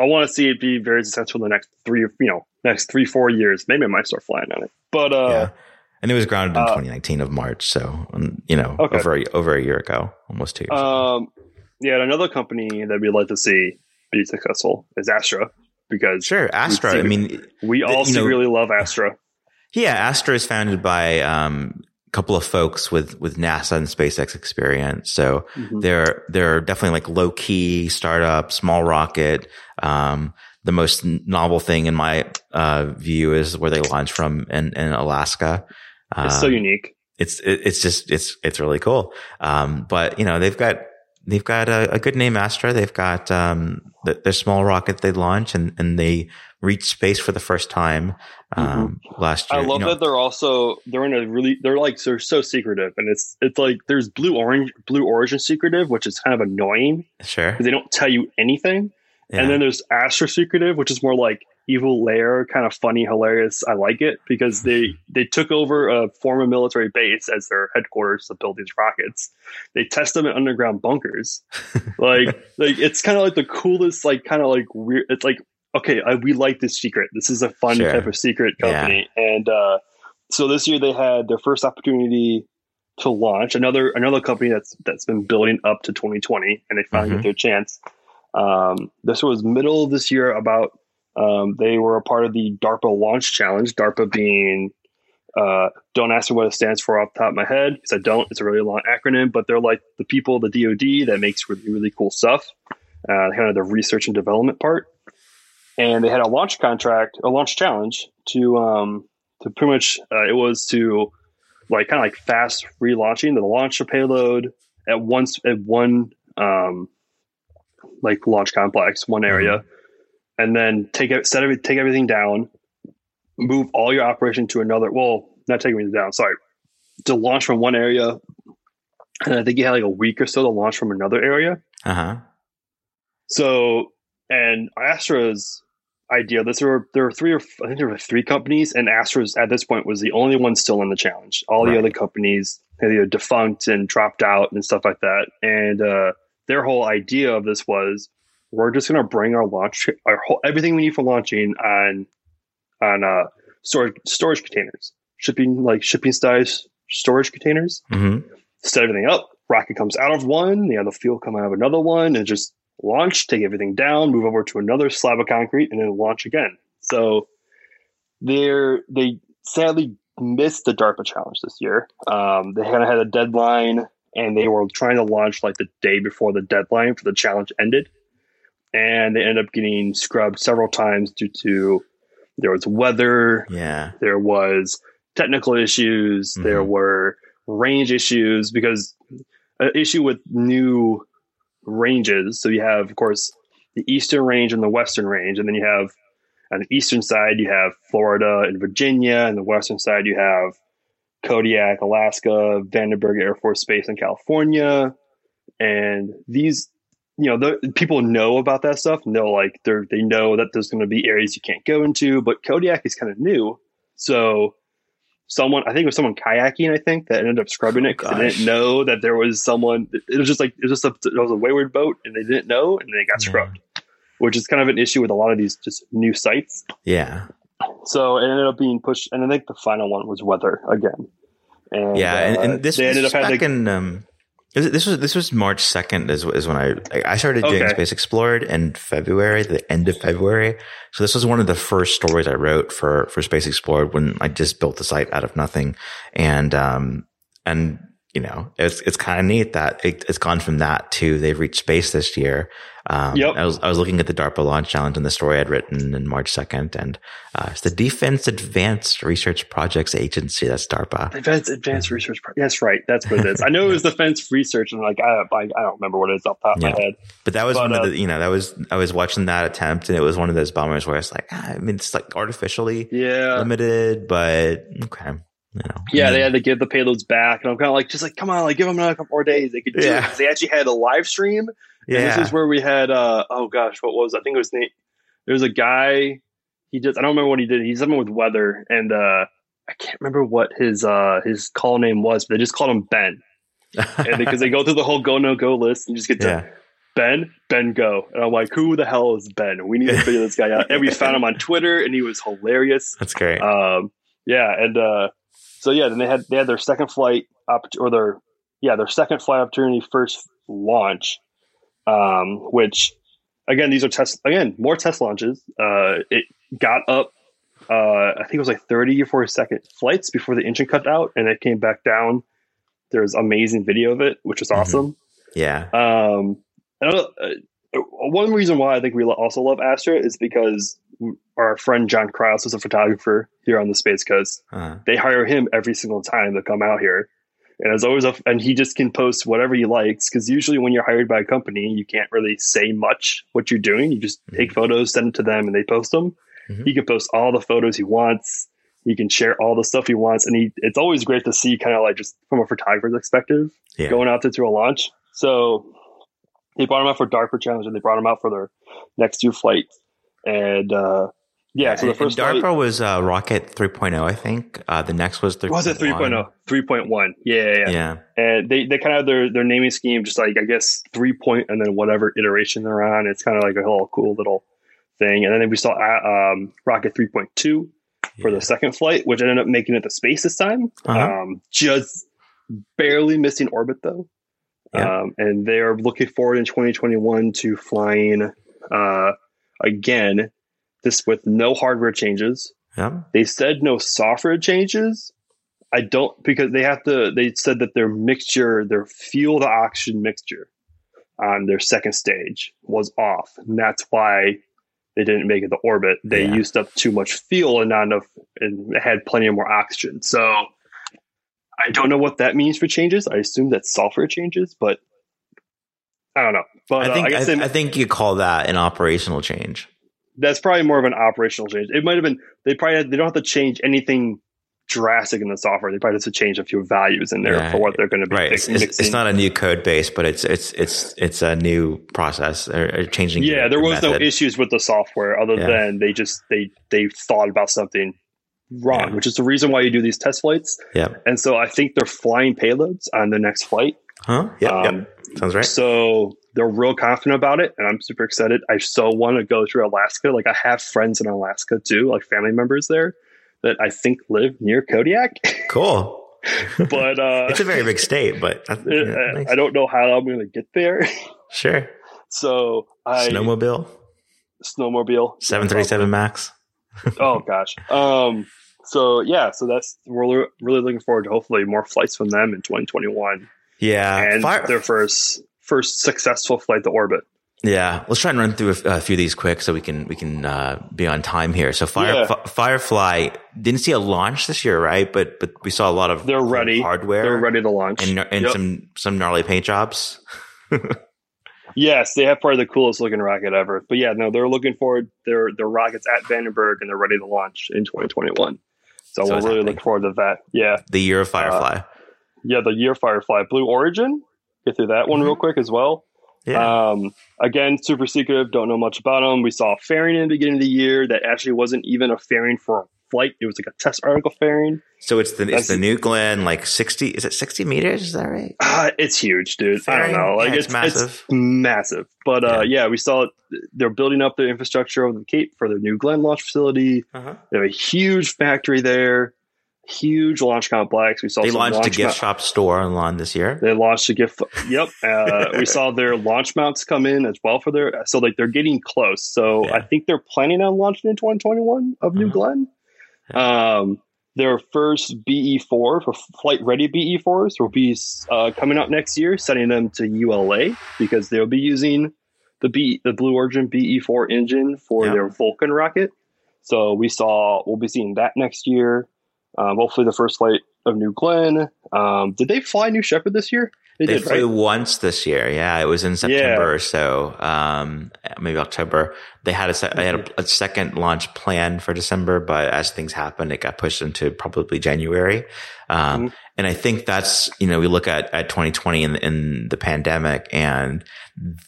I want to see it be very successful in the next three, you know, next three four years. Maybe I might start flying on it, but uh, yeah. And it was grounded in uh, 2019 of March. So, um, you know, Okay. over, a, over a year ago, almost two years ago. Um, yeah, and another company that we'd like to see be successful is Astra because Sure. Astra. see- I mean, we the- all know- secretly love Astra. yeah, Astra is founded by, um, couple of folks with, with NASA and SpaceX experience. So Mhm. they're, they're definitely like low key startup, small rocket. Um, the most novel thing in my, uh, view is where they launch from in, in Alaska. It's so Um, unique. it's it, it's just it's it's really cool. Um, but you know they've got they've got a, a good name Astra. They've got um the, their small rocket they launch and and they reach space for the first time um last year. Mm-hmm. I love you know, that they're also they're in a really they're like they're so secretive and it's it's like there's blue orange blue origin secretive which is kind of annoying sure. they don't tell you anything Yeah. and then there's Astra secretive which is more like evil lair kind of funny hilarious I like it because they they took over a former military base as their headquarters to build these rockets they test them in underground bunkers like like it's kind of like the coolest like kind of like weird it's like okay I, we like this secret this is a fun Sure. type of secret company and uh so this year they had their first opportunity to launch another another company that's that's been building up to 2020 and they finally Mhm. get their chance um this was middle of this year about um they were a part of the darpa launch challenge darpa being uh, don't ask me what it stands for off the top of my head because I don't. It's a really long acronym, but they're like the people, the DoD, that makes really, really cool stuff. Uh, kind of the research and development part. And they had a launch contract, a launch challenge to um, to pretty much uh, it was to like kind of like fast relaunching the launch a payload at once at one um, like launch complex, one area, and then take it, set every, take everything down, move all your operation to another. Well, not taking everything down. Sorry, to launch from one area, and I think you had like a week or so to launch from another area. Uh huh. So, and Astra's idea. This were there were three or I think there were three companies, and Astra's at this point was the only one still in the challenge. All Right. the other companies had either defunct and dropped out and stuff like that. And uh, their whole idea of this was we're just going to bring our launch our whole, everything we need for launching on on uh, storage storage containers, shipping like shipping size storage containers hmm set everything up. Rocket comes out of one, the other fuel come out of another one, and just launch, take everything down, move over to another slab of concrete, and then launch again. So they're they sadly missed the DARPA challenge this year. Um, they kind of had a deadline, and they were trying to launch like the day before the deadline for the challenge ended, and they ended up getting scrubbed several times due to there was weather, Yeah. there was technical issues there Mhm. were range issues because an issue with new ranges. So you have of course the eastern range and the western range and then you have on the eastern side you have florida and virginia and the western side you have kodiak alaska vandenberg air force base in california. And these you know the people know about that stuff. They'll like they're they know that there's going to be areas you can't go into but kodiak is kind of new. So someone i think it was someone kayaking i think that ended up scrubbing it 'cause they didn't know that there was someone it was just like it was just a it was a wayward boat and they didn't know and they got Yeah. scrubbed which is kind of an issue with a lot of these just new sites Yeah. so it ended up being pushed and i think the final one was weather again and Yeah. And, uh, and this, they ended up having in, um, this was this was March second is, is when I I started doing Okay. Space Explored in February, the end of February. So this was one of the first stories I wrote for for Space Explored when I just built the site out of nothing, and um and you know it's it's kind of neat that it, it's gone from that to they've reached space this year. Um, Yep. I was I was looking at the DARPA launch challenge and the story I'd written in March second, and uh, it's the Defense Advanced Research Projects Agency. That's DARPA. Advanced Advanced Research. Pro- That's right. That's what it is. I know it was Defense Research, and like I, I, I don't remember what it is off the top of Yeah. my head. But that was But, one uh, of the, you know, that was, I was watching that attempt and it was one of those bummers where it's like, ah, I mean, it's like artificially Yeah, limited, but okay. You know, yeah. They had to give the payloads back, and I'm kind of like, just like, come on, like, give them another couple more days. They could do Yeah. it They actually had a live stream. And yeah. this is where we had, uh, oh gosh, what was? I think it was Nate. There was a guy. He just, I don't remember what he did. He's something with weather, and uh, I can't remember what his uh his call name was. But they just called him Ben, and because they go through the whole go no go list, and just get to yeah. Ben, Ben Go. And I'm like, who the hell is Ben? We need to figure this guy out. And we found him on Twitter and he was hilarious. That's great. Um, yeah, and uh, so yeah, then they had they had their second flight up or their yeah, their second flight opportunity first launch. Um, which again, these are test again, more test launches. Uh it got up uh I think it was like 30 or 40 second flights before the engine cut out and it came back down. There's amazing video of it, which was Mhm. awesome. yeah. Um, uh, one reason why I think we also love Astra is because our friend John Kraus is a photographer here on the Space Coast. Uh, They hire him every single time to come out here, and it's always a and he just can post whatever he likes because usually when you're hired by a company, you can't really say much what you're doing. You just take photos, send it to them, and they post them. Mhm. He can post all the photos he wants. He can share all the stuff he wants, and he it's always great to see kind of like just from a photographer's perspective yeah. going out there to a launch. So they brought him out for DARPA challenge and they brought him out for their next two flights. And uh, yeah, so the first and DARPA flight was uh, Rocket 3.0, I think. Uh, the next was 3.1. was it 3.0, 3.1. Yeah, yeah, yeah. Yeah. And they, they kind of have their, their naming scheme, just like, I guess, three point and then whatever iteration they're on. It's kind of like a whole cool little thing. And then we saw uh, um, Rocket 3.2 for Yeah. the second flight, which ended up making it to space this time. Uh-huh. Um, just barely missing orbit though. Yeah. Um, and they are looking forward in 2021 to flying uh, again, this with no hardware changes. Yeah. They said no software changes. I don't because they have to. They said that their mixture, their fuel to oxygen mixture on their second stage was off, and that's why they didn't make it to orbit. They Yeah. used up too much fuel and not enough, and had plenty of more oxygen. So I don't know what that means for changes. I assume that software changes, but I don't know. But I uh, think I guess I, they- I think you call that an operational change. that's probably more of an operational change. It might have been they probably had, they don't have to change anything drastic in the software. They probably just to change a few values in there Yeah. for what they're going to be right. It's, it's, not a new code base, but it's it's it's it's a new process or, changing. yeah, there was no issues with the software other Yeah. than they just they they thought about something wrong, Yeah. which is the reason why you do these test flights. Yeah. And so I think they're flying payloads on the next flight. Huh? Yep. Um, yep. Sounds right. So they're real confident about it, and I'm super excited. I so want to go through Alaska. Like I have friends in Alaska too, like family members there that I think live near Kodiak. Cool. but uh, it's a very big state, but I- yeah, nice. I don't know how I'm going to get there. sure. So I Snowmobile, snowmobile seven thirty seven max. Oh gosh. Um. So yeah. So that's we're really looking forward to hopefully more flights from them in 2021 Yeah. and Fire- their first first successful flight to orbit. Yeah, let's try and run through a, a few of these quick so we can we can uh, be on time here. So Fire, Yeah. Fi- Firefly didn't see a launch this year, right? But but we saw a lot of They're ready. hardware. They're ready to launch. and, and Yep. some some gnarly paint jobs. Yes, they have probably the coolest looking rocket ever. But yeah, no, they're looking forward. Their their rockets at Vandenberg and they're ready to launch in 2021. So, So we're really looking forward to that. Yeah, The year of Firefly. yeah. The year of Firefly Blue Origin. Get through that one Mhm. real quick as well. yeah, Um, again, super secretive. Don't know much about them. We saw a fairing in the beginning of the year that actually wasn't even a fairing for a flight. It was like a test article fairing. so it's the it's the New Glenn like sixty. Is it sixty meters? Is that right? Ah, it's huge, dude. I don't know. Like Yeah, it's, it's massive. It's massive. But uh, yeah. we saw it. They're building up their infrastructure over the Cape for their new Glenn launch facility. Uh-huh. They have a huge factory there, huge launch complex. We saw They launched a gift mount- shop store online this year. They launched a gift. Yep, uh, we saw their launch mounts come in as well for their. So like they're getting close. So Yeah. I think they're planning on launching in 2021 of New Uh-huh. Glenn. Um, their first BE4 for flight ready BE4s will be uh, coming up next year, sending them to ULA because they'll be using the B the Blue Origin BE4 engine for Yeah. their Vulcan rocket. So we saw we'll be seeing that next year. Um, hopefully, the first flight of New Glenn. Um, did they fly New Shepard this year? They, did, flew right? once this year. Yeah, it was in September or so, um, maybe October. They had a they had a, a second launch planned for December, but as things happened, it got pushed into probably January. Um, Mhm. and I think that's you know we look at at 2020 in, in the pandemic, and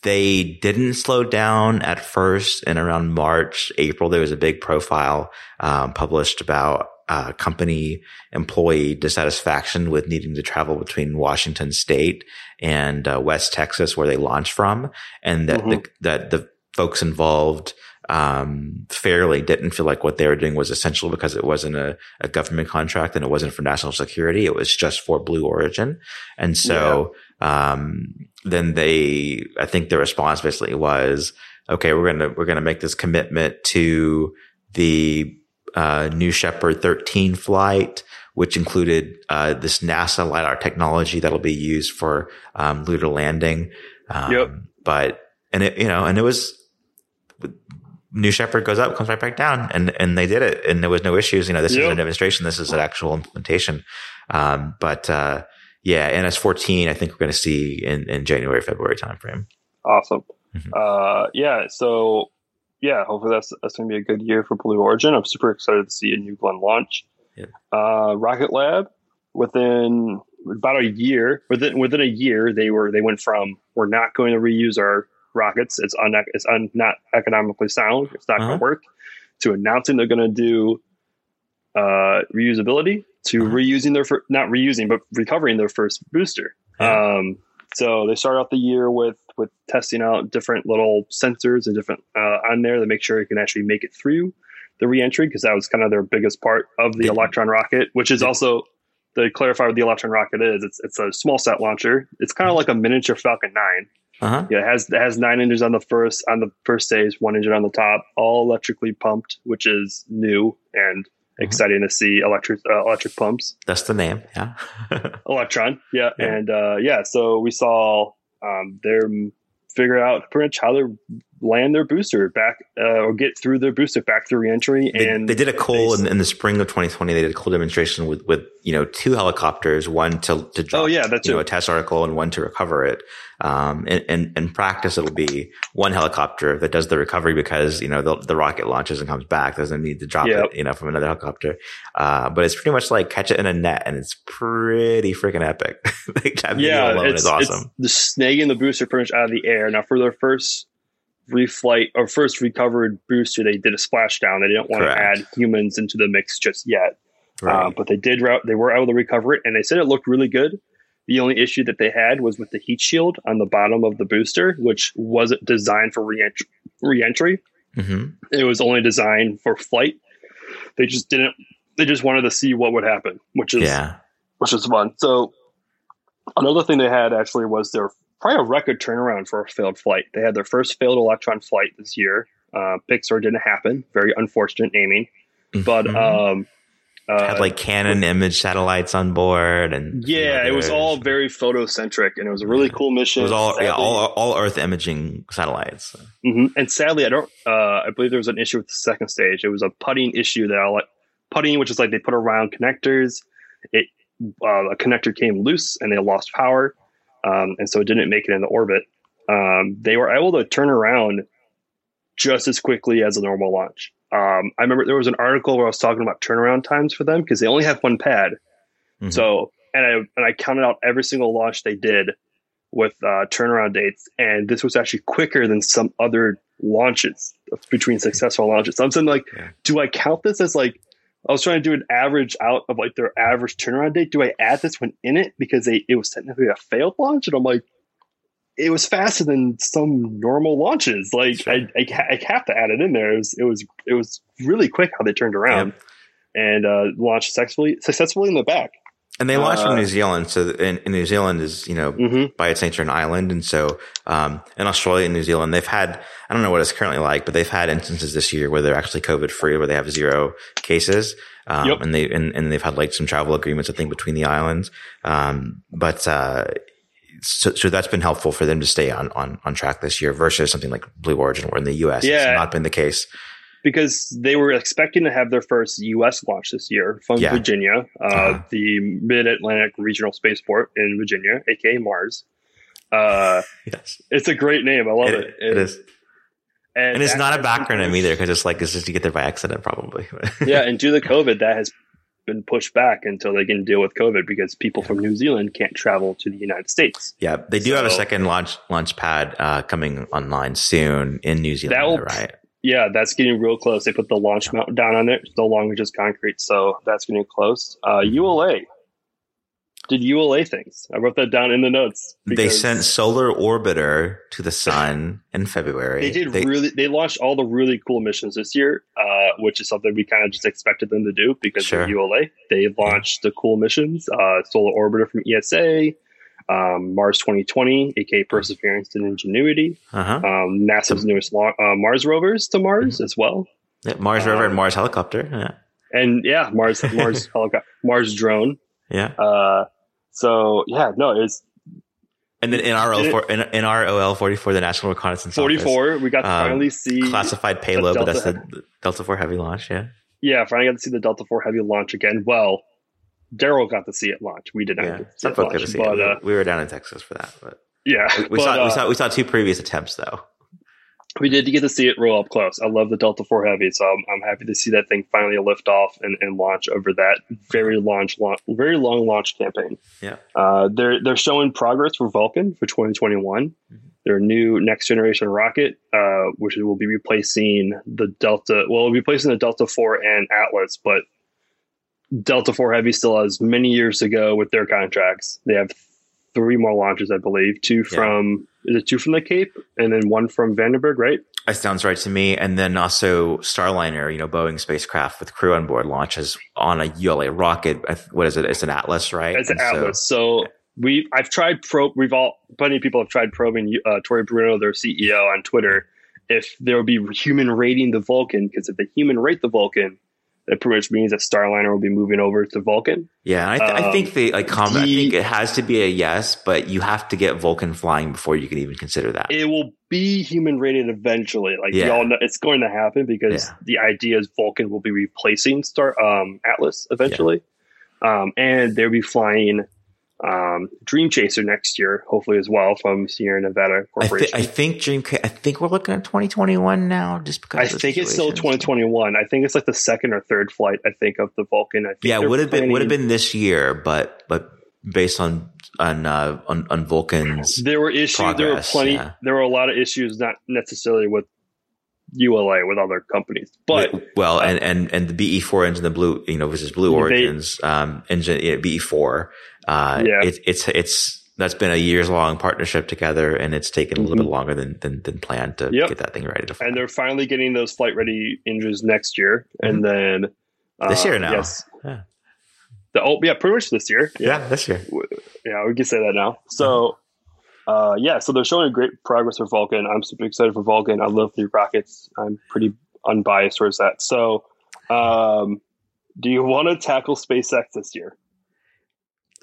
they didn't slow down at first. And around March, April, there was a big profile um, published about uh, company employee dissatisfaction with needing to travel between Washington State and uh, West Texas, where they launched from, and that the, that the folks involved um, fairly didn't feel like what they were doing was essential because it wasn't a, a government contract and it wasn't for national security. It was just for Blue Origin, and so um, then they, I think the response basically was, okay, we're gonna we're gonna make this commitment to the uh, New Shepard 13 flight, which included uh, this NASA lidar technology that'll be used for um, lunar landing. Um, Yep. But and it you know and it was New Shepard goes up, comes right back down, and and they did it, and there was no issues. You know, this is Yep. a demonstration. This is an actual implementation. Um, but uh, yeah, NS 14, I think we're going to see in in January February timeframe. Awesome. Mhm. Uh, yeah. So yeah, hopefully that's that's going to be a good year for Blue Origin. I'm super excited to see a new Glenn launch. Yeah. Uh, Rocket Lab within about a year within within a year they were they went from we're not going to reuse our rockets it's un it's un, not economically sound it's not Uh-huh. going to work to announcing they're going to do uh, reusability to Uh-huh. reusing their fir- not reusing but recovering their first booster Yeah. um, so they start off the year with with testing out different little sensors and different uh, on there to make sure it can actually make it through the reentry because that was kind of their biggest part of the Electron rocket, which is also to clarify what the Electron rocket is. It's it's a smallsat launcher. It's kind of like a miniature Falcon Nine. Uh huh. Yeah, it has it has nine engines on the first on the first stage, one engine on the top, all electrically pumped, which is new and Mhm. exciting to see electric uh, electric pumps. That's the name. Yeah. Electron. Yeah. Yeah. And uh, yeah, so we saw um, them figure out pretty much how they're land their booster back uh, or get through their booster back through reentry. And they did a cool in, in, the spring of 2020. They did a cool demonstration with with you know two helicopters, one to to drop oh, yeah, that's you know a test article and one to recover it. Um, in, in, in, practice, it'll be one helicopter that does the recovery because, you know, the, the rocket launches and comes back. Doesn't need to drop yep. it, you know, from another helicopter. Uh, but it's pretty much like catch it in a net and it's pretty freaking epic. that yeah, it's, is awesome. the snagging the booster pretty much out of the air. Now for their first reflight or first recovered booster, they did a splashdown. They didn't want Correct. to add humans into the mix just yet. Right. Uh, but they did, Route, they were able to recover it and they said it looked really good. The only issue that they had was with the heat shield on the bottom of the booster, which wasn't designed for re-entry. re-entry. Mm-hmm. It was only designed for flight. They just didn't. They just wanted to see what would happen, which is yeah. which is fun. So another thing they had actually was their probably a record turnaround for a failed flight. They had their first failed Electron flight this year. Uh, Pics or It didn't happen. Very unfortunate naming, mm-hmm. but um, uh, had like Canon image satellites on board, and yeah, it was all very photocentric, and it was a really cool mission. It was all sadly, yeah, all all Earth imaging satellites. Mm-hmm. And sadly, I don't. Uh, I believe there was an issue with the second stage. It was a potting issue that I like potting, which is like they put around connectors. It uh, a connector came loose, and they lost power, um, and so it didn't make it into orbit. Um, they were able to turn around just as quickly as a normal launch. Um, I remember there was an article where I was talking about turnaround times for them because they only have one pad. Mm-hmm. So, and I and I counted out every single launch they did with uh, turnaround dates, and this was actually quicker than some other launches between successful launches. So I'm saying, like, yeah. do I count this as like? I was trying to do an average out of like their average turnaround date. Do I add this one in it because they it was technically a failed launch? And I'm like, it was faster than some normal launches. Like sure. I, I, I, have to add it in there. It was, it was, it was really quick how they turned around yep. and uh, launched successfully, successfully in the back. And they launched uh, from New Zealand. So, in, in, New Zealand is, you know, mm-hmm. by its nature an island. And so, um, in Australia and New Zealand, they've had, I don't know what it's currently like, but they've had instances this year where they're actually COVID free, where they have zero cases. Um, yep. and they, and, and they've had like some travel agreements, I think, between the islands. Um, but, uh, so, so that's been helpful for them to stay on, on, on track this year versus something like Blue Origin, where in the US, yeah. it's not been the case. Because they were expecting to have their first US launch this year from yeah. Virginia, uh, uh-huh. the Mid Atlantic Regional Spaceport in Virginia, aka Mars. Uh, yes. It's a great name. I love it. It, it, is. And, and it's not a backronym either because it's like it's just you get there by accident probably. yeah, and due to COVID, that has been pushed back until they can deal with COVID because people from New Zealand can't travel to the United States. Yeah, they do so, have a second launch launch pad uh, coming online soon in New Zealand, will, right? Yeah, that's getting real close. They put the launch mount down on it. It's no longer just concrete, so that's getting close. Uh, ULA did ULA things. I wrote that down in the notes. They sent Solar Orbiter to the sun in February. They did they, really. They launched all the really cool missions this year, uh, which is something we kind of just expected them to do because sure. of ULA. They launched yeah. the cool missions: uh, Solar Orbiter from ESA, um, Mars 2020, aka Perseverance and Ingenuity, uh-huh. um, NASA's newest uh, Mars rovers to Mars mm-hmm. as well. Yeah, Mars rover and um, Mars helicopter. Yeah. And yeah, Mars Mars helicopter, Mars drone. Yeah. Uh, so yeah, no, it's and then for in, NROL forty four, the National Reconnaissance forty four. We got to um, finally see classified payload, but that's the Delta four heavy launch. Yeah, yeah, finally got to see the Delta four heavy launch again. Well, Daryl got to see it launch. We did not. Yeah, some folks got to see but, it. Uh, we were down in Texas for that, but yeah, we, we but, saw uh, we saw we saw two previous attempts though we did get to see it roll up close. I love the Delta Four Heavy, so I'm, I'm happy to see that thing finally lift off and, and launch over that very launch, launch, very long launch campaign. Yeah, uh, they're they're showing progress for Vulcan for 2021. Mm-hmm. Their new next generation rocket, uh, which will be replacing the Delta. Well, it'll be replacing the Delta Four and Atlas, but Delta Four Heavy still has many years to go with their contracts. They have three more launches, I believe. Two yeah. from is it two from the Cape and then one from Vandenberg, right? That sounds right to me. And then also Starliner, you know, Boeing spacecraft with crew on board launches on a ULA rocket. What is it? It's an Atlas, right? It's an and Atlas. So, so, we, I've tried probe. We've all plenty of people have tried probing uh, Tory Bruno, their CEO, on Twitter, if there would be human rating the Vulcan. Because if the human rate the Vulcan, That pretty much means that Starliner will be moving over to Vulcan. Yeah, I, th- Um, I think the like comment. I think it has to be a yes, but you have to get Vulcan flying before you can even consider that. It will be human rated eventually. Like Yeah. we all know, it's going to happen because Yeah. the idea is Vulcan will be replacing Star um, Atlas eventually, um, and they'll be flying um, Dream Chaser next year, hopefully as well from Sierra Nevada I, thi- Corporation. I think Dream. I think we're looking at 2021 now, just because. I think it's still 2021. I think it's like the second or third flight. I think of the Vulcan. I think Yeah, would have been would have been this year, but but based on on uh, on, on Vulcan's. There were issues. there were plenty. yeah. There were a lot of issues, not necessarily with ULA, with other companies, but well, uh, and, and and the BE four engine, the blue, you know, versus Blue They- Origins um, engine, yeah, BE four. Uh, Yeah. it, it's it's that's been a years long partnership together, and it's taken a little bit longer than than, than planned to Yep. get that thing ready to fly. and they're finally getting those flight ready engines next year, and then Mm-hmm. This uh, year now. Yes. Yeah. The, oh yeah, pretty much this year. yeah, this year. yeah, we can say that now. So, uh, yeah, so they're showing great progress for Vulcan. I'm super excited for Vulcan. I love the rockets. I'm pretty unbiased towards that. So, um, do you want to tackle SpaceX this year?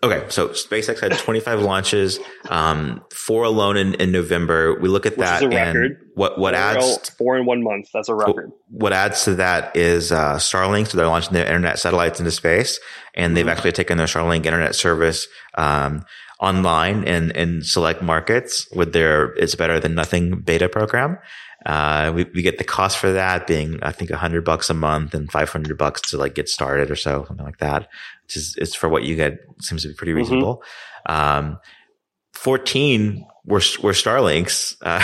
Okay, so SpaceX had 25 launches, um, four alone in, in November. We look at Which that a and record. what what adds four in one month? That's a record. what adds to that is uh, Starlink. So they're launching their internet satellites into space, and they've Mhm. actually taken their Starlink internet service um, online in in select markets with their "It's Better Than Nothing" beta program. Uh, we, we get the cost for that being, I think, a hundred bucks a month and five hundred bucks to like get started or so, something like that. Which is, it's for what you get seems to be pretty Mhm. reasonable. Um, fourteen were were Starlinks, uh,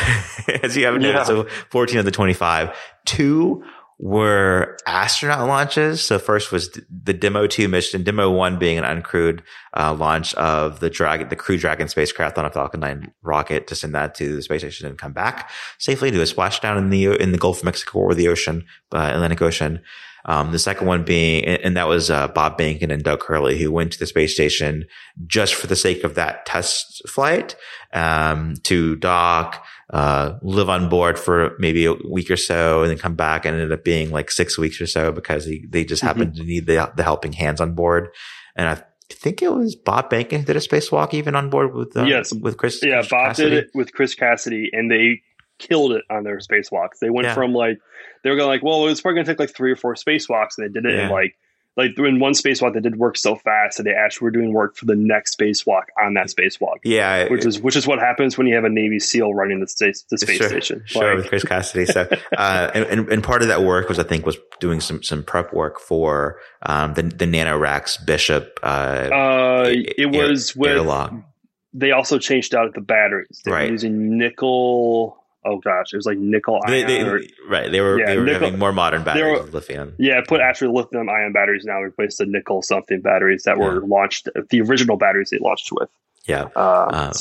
as you haven't Yeah. noticed. So fourteen of the twenty five. Two were astronaut launches. So first was the Demo 2 mission, Demo 1 being an uncrewed uh, launch of the Dragon, the Crew Dragon spacecraft on a Falcon 9 rocket to send that to the space station and come back safely to a splashdown in the in the Gulf of Mexico or the ocean, uh, Atlantic Ocean. Um, the second one being, and that was uh, Bob Behnken and Doug Hurley, who went to the space station just for the sake of that test flight um, to dock, uh, live on board for maybe a week or so, and then come back, and ended up being like six weeks or so because he, they just Mhm. happened to need the the helping hands on board. And I think it was Bob Behnken who did a spacewalk even on board with uh, Yes. with Chris. Yeah, Chris Bob Cassidy. did it with Chris Cassidy, and they killed it on their spacewalks. They went Yeah. from like they were going like, well, it's probably going to take like three or four spacewalks, and they did it in like like in one spacewalk they did work so fast that they actually were doing work for the next spacewalk on that spacewalk. Yeah, Which is which is what happens when you have a Navy SEAL running the space the space Sure. station. Sure, Like, with Chris Cassidy. So, uh, and, and, part of that work was, I think, was doing some, some prep work for, um, the, the NanoRacks Bishop, uh, uh, it air- was with airlock. they also changed out the batteries. They Right. were using nickel. Oh gosh, it was like nickel ion. they, or- right. They were, Yeah, they were nickel- having more modern batteries were- lithium. Yeah, put actually lithium ion batteries now replace the nickel something batteries that were launched the original batteries they launched with. Yeah. Uh, Um,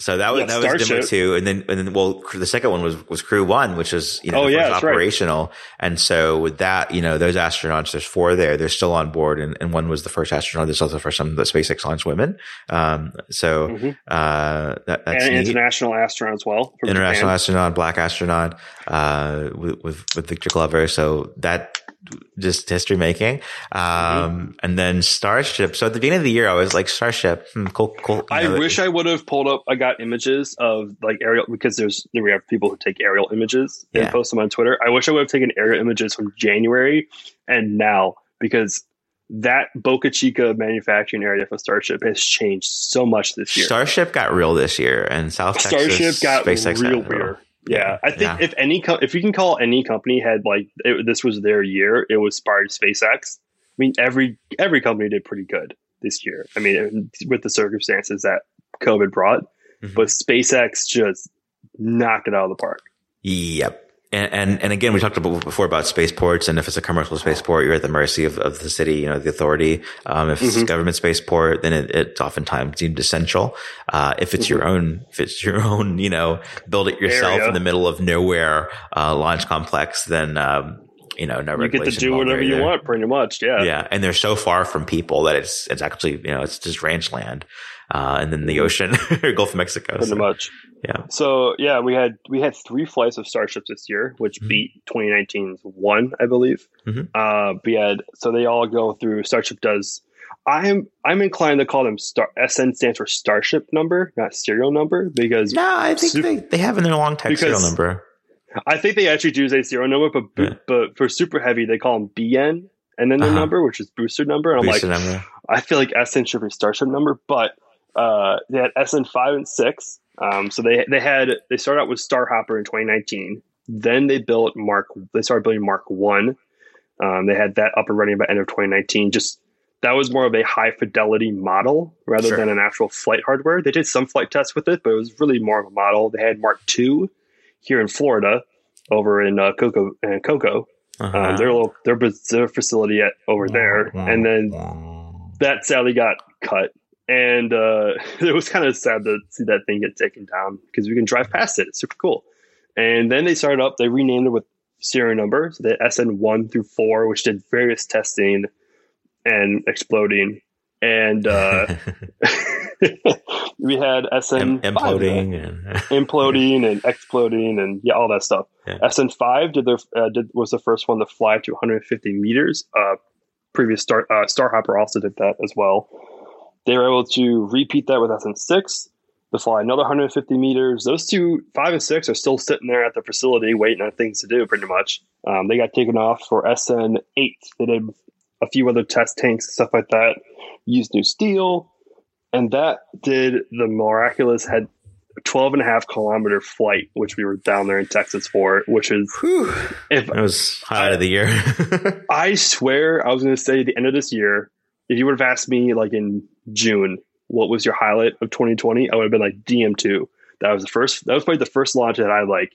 So that was, Yeah, that was demo two. And then, and then, well, the second one was, was crew one, which is, you know, Oh, yeah, that's right. operational. And so with that, you know, those astronauts, there's four there. They're still on board. And, and one was the first astronaut. This was the first time that SpaceX launched women. Um, so, mhm. uh, that, that's and neat. international astronaut as well. international Japan. astronaut, black astronaut, uh, with, with, with Victor Glover. So that just history making. Um, Mm-hmm. and then Starship. So at the beginning of the year, I was like, Starship, hmm, cool, cool. I know, wish I would have pulled up. I got images of like aerial because there's we have people who take aerial images and Yeah. post them on Twitter. I wish I would have taken aerial images from January and now because that Boca Chica manufacturing area for Starship has changed so much this year. Starship got real this year and South Texas. Starship got SpaceX real. weird. Yeah, I think Yeah. if any co- if you can call any company had like it, this was their year, it was Spire SpaceX. I mean, every every company did pretty good this year. I mean, with the circumstances that COVID brought, Mhm. but SpaceX just knocked it out of the park. Yep. And, and, and again, we talked about before about spaceports, and if it's a commercial spaceport, you're at the mercy of, of the city, you know, the authority. Um, if it's a Mhm. government spaceport, then it, it's oftentimes deemed essential. Uh, if it's your own, if it's your own, you know, build it yourself Area. in the middle of nowhere, uh, launch complex, then, um, you know, no you get to do whatever you want, pretty much. Yeah. Yeah, and they're so far from people that it's it's actually you know it's just ranch land, uh, and then the ocean, Gulf of Mexico. Mm-hmm. Pretty so, much. Yeah. So yeah, we had we had three flights of Starships this year, which Mhm. beat 2019's one, I believe. Uh, we had so they all go through. Starship does. I'm I'm inclined to call them Star. SN stands for Starship number, not serial number, because No, I think Sup- they, they have in their long text serial number. I think they actually do say serial number, but Yeah. but for Super Heavy they call them BN and then their Uh-huh. number, which is booster number. And I'm Booster like, number. I feel like SN should be Starship number, but uh, they had SN five and six. Um, so they they had they started out with Starhopper in 2019. Then they built Mark. They started building Mark One. Um, they had that up and running by end of 2019. Just that was more of a high fidelity model rather Sure. than an actual flight hardware. They did some flight tests with it, but it was really more of a model. They had Mark Two here in Florida, over in uh, Cocoa and Cocoa. Uh-huh. Um, their little their, their facility at over there, and then that sadly got cut. And uh, it was kind of sad to see that thing get taken down because we can drive past it. It's super cool. And then they started up, they renamed it with serial number. So they SN1 through 4, which did various testing and exploding. And uh, we had SN Im- imploding and imploding and exploding and yeah, all that stuff. Yeah. SN5 did their uh, did was the first one to fly to 150 meters. Uh, previous Star uh, Starhopper also did that as well. They were able to repeat that with SN6 to fly another 150 meters. Those two, five and six, are still sitting there at the facility waiting on things to do. Pretty much, um, they got taken off for SN8. They did a few other test tanks and stuff like that. Used new steel, and that did the miraculous had 12 and a half kilometer flight, which we were down there in Texas for, which is Whew. if That was highlight of the year. I swear I was going to say the end of this year, if you would have asked me like in June, what was your highlight of 2020? I would have been like DM2. That was the first, that was probably the first launch that I like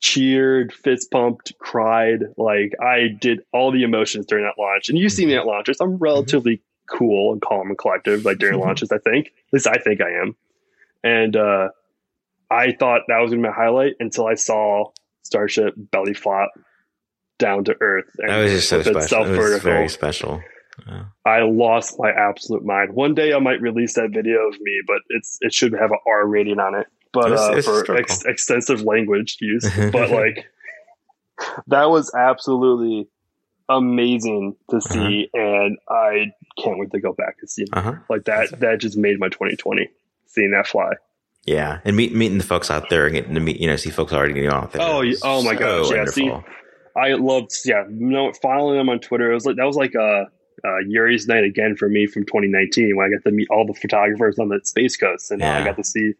cheered, fist pumped, cried. Like I did all the emotions during that launch. And you see me at launches, I'm relatively cool and calm and collective, like during Mhm. launches, I think. At least I think I am. And uh, I thought that was going to be my highlight until I saw Starship belly flop down to earth. And that was just so special. It was very special. Yeah. I lost my absolute mind. One day I might release that video of me, but it's it should have an R rating on it. But It's- uh, it's for ex- extensive language use, but like that was absolutely amazing to see, and I can't wait to go back and see it. Uh-huh. Like that, that just made my 2020 seeing that fly. Yeah, and meet, meeting the folks out there and getting to meet, you know, see folks already getting off. Oh, oh my so gosh, yeah, see. I loved, yeah, you know, following them on Twitter. It was like that was like uh, uh, Yuri's night again for me from 2019 when I got to meet all the photographers on the Space Coast, and uh, I got to see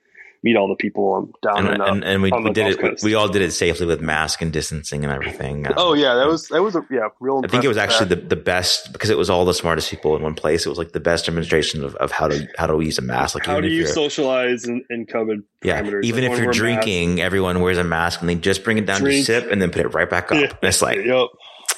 meet all the people um, down and, in. And, and we, on we the did Gulf it. we- Coast. We all did it safely with mask and distancing and everything. Um, oh yeah, that was that was a yeah real. I think it was actually the, the best because it was all the smartest people in one place. It was like the best demonstration of, of how to how to use a mask. Like How even do you socialize in, in COVID yeah, parameters? even if you're wear masks. drinking, everyone wears a mask and they just bring it down Drink. to sip and then put it right back up. Yeah. And it's like, Yep.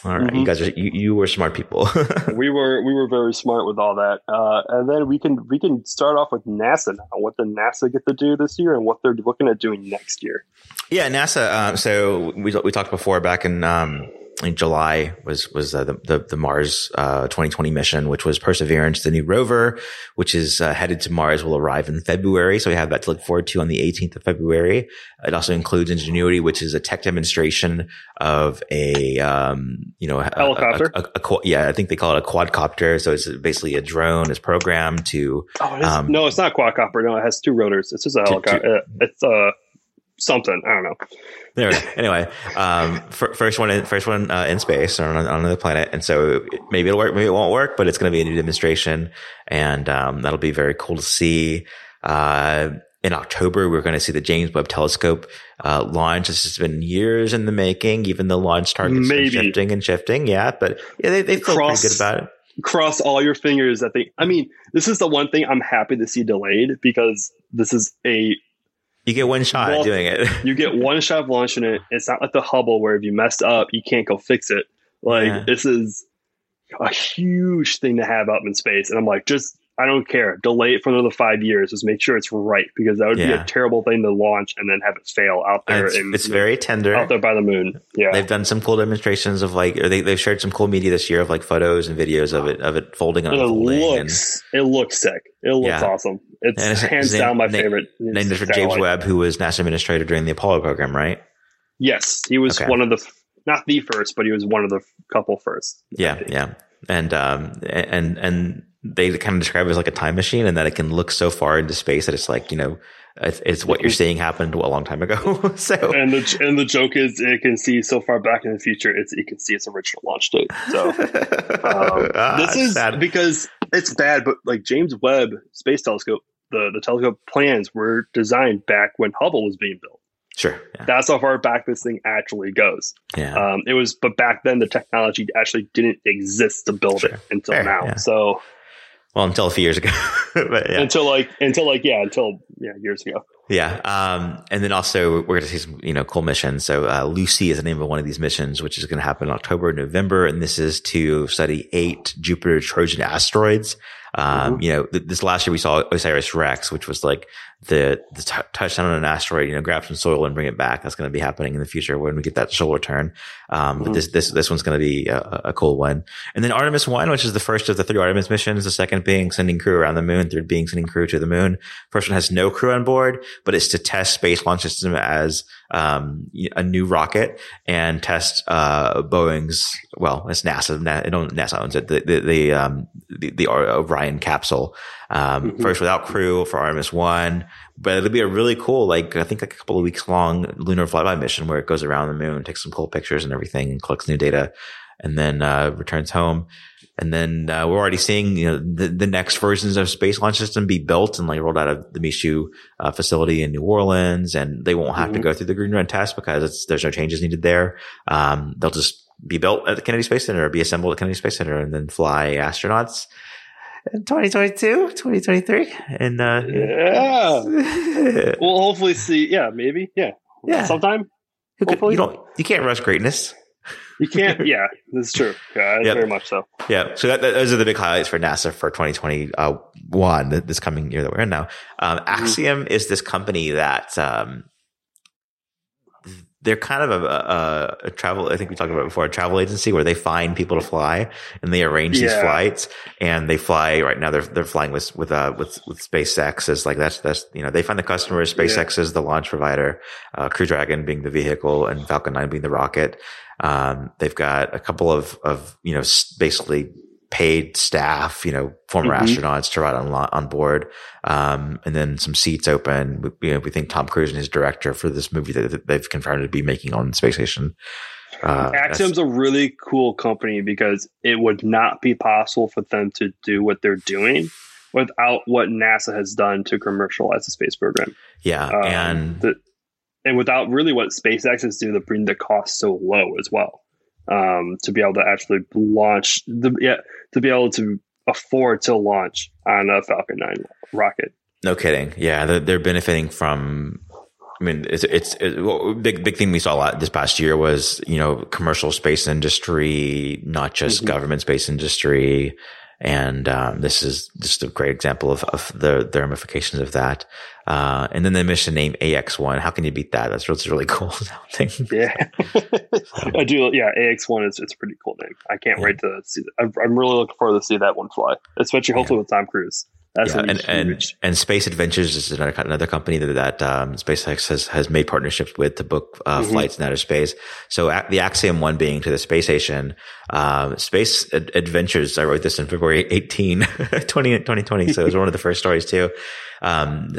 All right, you Mhm. guys are you, you were smart people. we were we were very smart with all that, uh, and then we can we can start off with NASA now. What did NASA get to do this year, and what they're looking at doing next year? Yeah, NASA. Uh, so we we talked before back in um, in July was was uh, the, the the Mars uh, 2020 mission, which was Perseverance, the new rover, which is uh, headed to Mars, will arrive in February. So we have that to look forward to on the 18th of February. It also includes Ingenuity, which is a tech demonstration of a um, you know a, a- Helicopter? A, a, a yeah, I think they call it a quadcopter. So it's basically a drone. It's programmed to Oh, it Um, no, it's not quadcopter. No, it has two rotors. It's just a helicopter. Uh, it's uh something. I don't know. There. anyway, um, fir- first one, in, first one uh, in space or on, on another planet, and so maybe it'll work, maybe it won't work, but it's going to be a new demonstration, and um, that'll be very cool to see. Uh, in October, we're going to see the James Webb Telescope uh, launch. This has been years in the making, even the launch targets Maybe. are shifting and shifting. Yeah, but yeah, they, they feel Cross- pretty good about it. Cross all your fingers that they. I mean, this is the one thing I'm happy to see delayed because this is a You get one shot Well, at doing it. you get one shot of launching it. It's not like the Hubble where if you messed up, you can't go fix it. Like Yeah. this is a huge thing to have up in space, and I'm like, just I don't care. Delay it for another five years. Just make sure it's right because that would be a terrible thing to launch and then have it fail out there. It's, in, it's very tender. out there by the moon. Yeah, They've done some cool demonstrations of like, or they, they've shared some cool media this year of like photos and videos of it, of it folding and it unfolding. and looks it looks sick. It looks Yeah. awesome. It's his- hands name- down my name- favorite. named after James satellite. Webb, who was NASA administrator during the Apollo program, right? Yes, he was Okay. one of the not the first, but he was one of the couple first. Yeah, yeah. And um and and they kind of describe it as like a time machine and that it can look so far into space that it's like, you know, it's, it's what you're seeing happened a long time ago. so And the and the joke is it can see so far back in the future. It's it can see its original launch date. So um, Ah, this is sad. because it's bad, but like James Webb Space Telescope, the the telescope plans were designed back when Hubble was being built. sure. Yeah. That's how far back this thing actually goes. Yeah. Um, it was, but back then the technology actually didn't exist to build Sure. it until Fair, now. yeah. So well, until a few years ago. but yeah. until like until like yeah until yeah years ago. Yeah. Um, and then also we're going to see some, you know, cool missions. So, uh, Lucy is the name of one of these missions, which is going to happen in October, November. And this is to study eight Jupiter Trojan asteroids. Um, Mhm. you know, th- this last year we saw Osiris Rex, which was like the, the t- touchdown on an asteroid, you know, grab some soil and bring it back. That's going to be happening in the future when we get that solar turn. Um, but Mhm. this, this, this one's going to be a, a cool one. And then Artemis 1, which is the first of the three Artemis missions, the second being sending crew around the moon, third being sending crew to the moon. First one has no crew on board, but it's to test Space Launch System as um, a new rocket and test uh, Boeing's. Well, it's NASA. It don't- NASA owns it. The the the, um, the, the Orion capsule. Um, Mhm. First without crew for Artemis One, but it'll be a really cool, like I think, like a couple of weeks long lunar flyby mission where it goes around the moon, takes some cool pictures and everything, and collects new data, and then uh, returns home. And then uh, we're already seeing, you know, the, the next versions of Space Launch System be built and like rolled out of the Michoud uh, facility in New Orleans, and they won't have to Mhm. go through the green run test because it's, there's no changes needed there. Um, they'll just be built at the Kennedy Space Center or be assembled at Kennedy Space Center and then fly astronauts 2022, 2023. And, uh, Yeah. We'll hopefully see. Yeah, maybe. Yeah. Yeah. Sometime could- you don't, you can't rush greatness. you can't. yeah, that's true. Yeah, Yep. very much so. Yeah. So that, that- those are the big highlights for NASA for 2021, this coming year that we're in now. Um, Axiom is this company that, um, they're kind of a, a, a travel, I think we talked about before, a travel agency where they find people to fly and they arrange these flights and they fly right now. They're, they're flying with, with, uh, with, with SpaceX is like, that's, that's, you know, they find the customers. SpaceX is the launch provider, uh, Crew Dragon being the vehicle and Falcon 9 being the rocket. Um, they've got a couple of, of, you know, basically paid staff, you know, former Mhm. astronauts to ride on, on board. Um, and then some seats open. We, you know, we think Tom Cruise and his director for this movie that, they've confirmed to be making on the space station. Uh, Axiom's a really cool company because it would not be possible for them to do what they're doing without what NASA has done to commercialize the space program. yeah. Um, and the, and without really what SpaceX is doing to bring the cost so low as well, um, to be able to actually launch the yeah to be able to afford to launch on a Falcon Nine rocket. No kidding. Yeah, they're, they're benefiting from. I mean, it's it's it, well, big big thing we saw a lot this past year was you know commercial space industry, not just Mhm. government space industry, and um, this is just a great example of, of the, the ramifications of that. Uh, and then the mission name AX1. How can you beat that? That's really, really cool. Yeah, I do. Yeah, AX One is it's a pretty cool name. I can't Yeah. wait to see. That. I'm, I'm really looking forward to see that one fly, especially hopefully with Tom Cruise. That's yeah, and, and and Space Adventures is another another company that that um, SpaceX has has made partnerships with to book uh, Mhm. flights in outer space. So at the Axiom one being to the space station, um, Space Ad- Adventures. I wrote this in February 18, 20, 2020. So it was one of the first stories too. Um,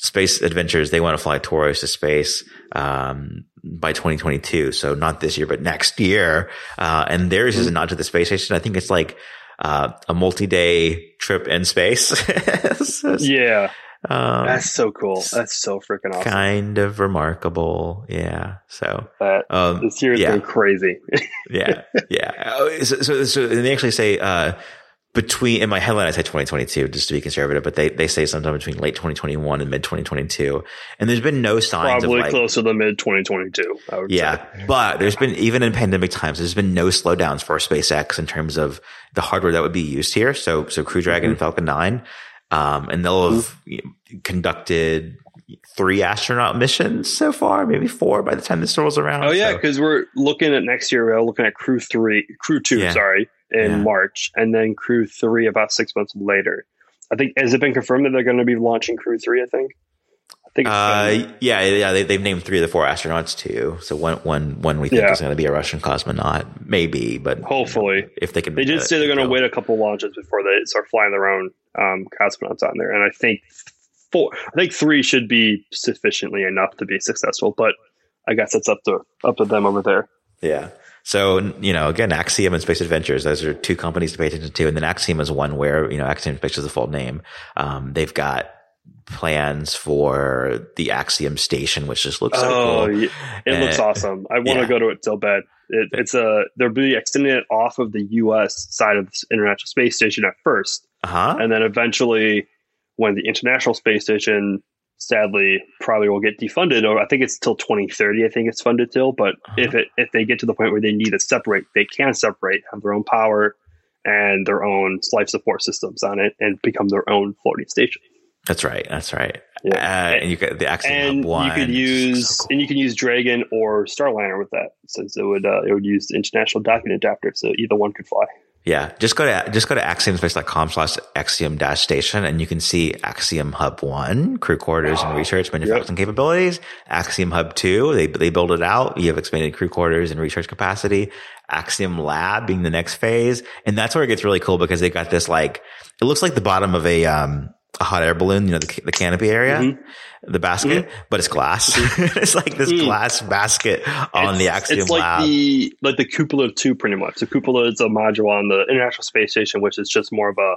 Space Adventures. They want to fly Taurus to space. Um, by 2022. So not this year, but next year. Uh, and theirs is a nod to the space station. I think it's like, uh, a multi-day trip in space. Yeah, um, that's so cool. That's so freaking awesome. kind of remarkable. Yeah. So, That um, this year's yeah. been crazy. yeah, yeah. Oh, So, so, so and they actually say, uh, between in my headline I say 2022 just to be conservative, but they they say sometime between late 2021 and mid 2022, and there's been no signs Probably of like, closer to mid 2022. Yeah, say. but there's been even in pandemic times, there's been no slowdowns for SpaceX in terms of the hardware that would be used here. So so Crew Dragon and Falcon 9, um, and they'll have you know, conducted three astronaut missions so far, maybe four by the time this rolls around. Oh yeah, So- because we're looking at next year. We're looking at Crew Three, Crew Two, Yeah. sorry, in Yeah. March, and then Crew Three about six months later. I think has it been confirmed that they're going to be launching Crew Three? I think. I think. It's Uh, yeah, yeah, they, they've named three of the four astronauts too. So one, one, one we think Yeah. is going to be a Russian cosmonaut, maybe, but Hopefully. if they can, they did say they're going to wait a couple launches before they start flying their own um, cosmonauts on there, and I think four. I think three should be sufficiently enough to be successful, but I guess it's up to up to them over there. Yeah. So, you know, again, Axiom and Space Adventures, those are two companies to pay attention to. And then Axiom is one where, you know, Axiom Space is the full name. Um, they've got plans for the Axiom station, which just looks so oh, cool. yeah. it looks Uh, awesome. I want to yeah. go to it so bad. It, it's a they'll be extending it off of the U.S. side of the International Space Station at first, Uh-huh. and then eventually, when the International Space Station sadly probably will get defunded, or I think it's till 2030. I think it's funded till. But Uh-huh. if it if they get to the point where they need to separate, they can separate, have their own power and their own life support systems on it, and become their own floating station. That's right. That's right. Yeah. Uh, and you got the Axiom and you could use So cool. and you can use Dragon or Starliner with that, since it would uh, it would use the international docking adapter, so either one could fly. Yeah, just go to just go to axiomspace.com slash axiom dash station and you can see Axiom Hub One, crew quarters and research manufacturing capabilities. Axiom Hub Two, they they build it out. You have expanded crew quarters and research capacity. Axiom Lab being the next phase, and that's where it gets really cool because they got this like it looks like the bottom of a um a hot air balloon, you know, the, the canopy area, Mhm. the basket, but it's glass. it's like this Mm. glass basket on the It's- Axiom It's like Lab. the like the cupola two, pretty much. The cupola is a module on the International Space Station, which is just more of a.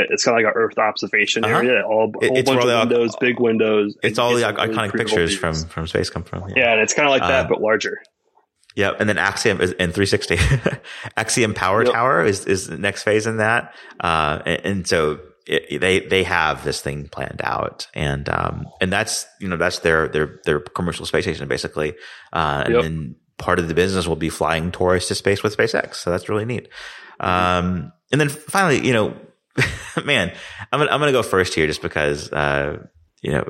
It's kind of like an Earth observation Uh-huh. area. All a whole it's bunch of the- windows, big windows. it's all the really iconic pictures from views. from space come from. Yeah, and it's kind of like that, Uh, but larger. Yep. And then Axiom is in 360. Axiom Power Yep. Tower is, is the next phase in that. Uh, and, and so it, they, they have this thing planned out and, um, and that's, you know, that's their, their, their commercial space station basically. Uh, and Yep. then part of the business will be flying tourists to space with SpaceX. So that's really neat. Um, and then finally, you know, man, I'm gonna, I'm gonna go first here just because, uh, you know,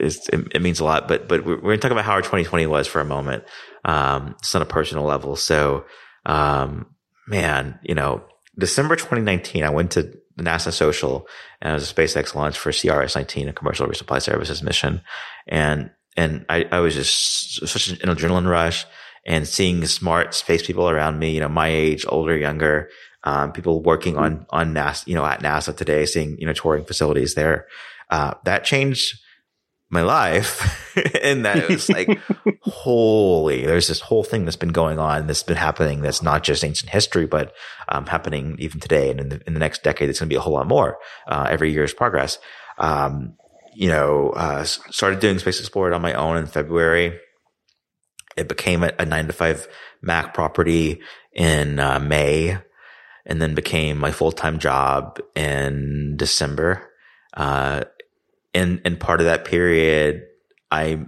it's, it, it means a lot, but, but we're, to talk about how our 2020 was for a moment. Um, just on a personal level. So, um, man, you know, December 2019, I went to NASA social and was a SpaceX launch for CRS-19, a commercial resupply services mission. And, and I, I was just such an adrenaline rush and seeing smart space people around me, you know, my age, older, younger, um, people working on, on NASA, you know, at NASA today, seeing, you know, touring facilities there. Uh, that changed my life. and that it was like, holy, there's this whole thing that's been going on that's been happening that's not just ancient history, but um, happening even today. And in the, in the next decade, it's going to be a whole lot more uh, every year's progress. Um, you know, uh, started doing Space Explored on my own in February. It became a, a nine to five Mac property in uh, May and then became my full time job in December. Uh, and, and part of that period, I,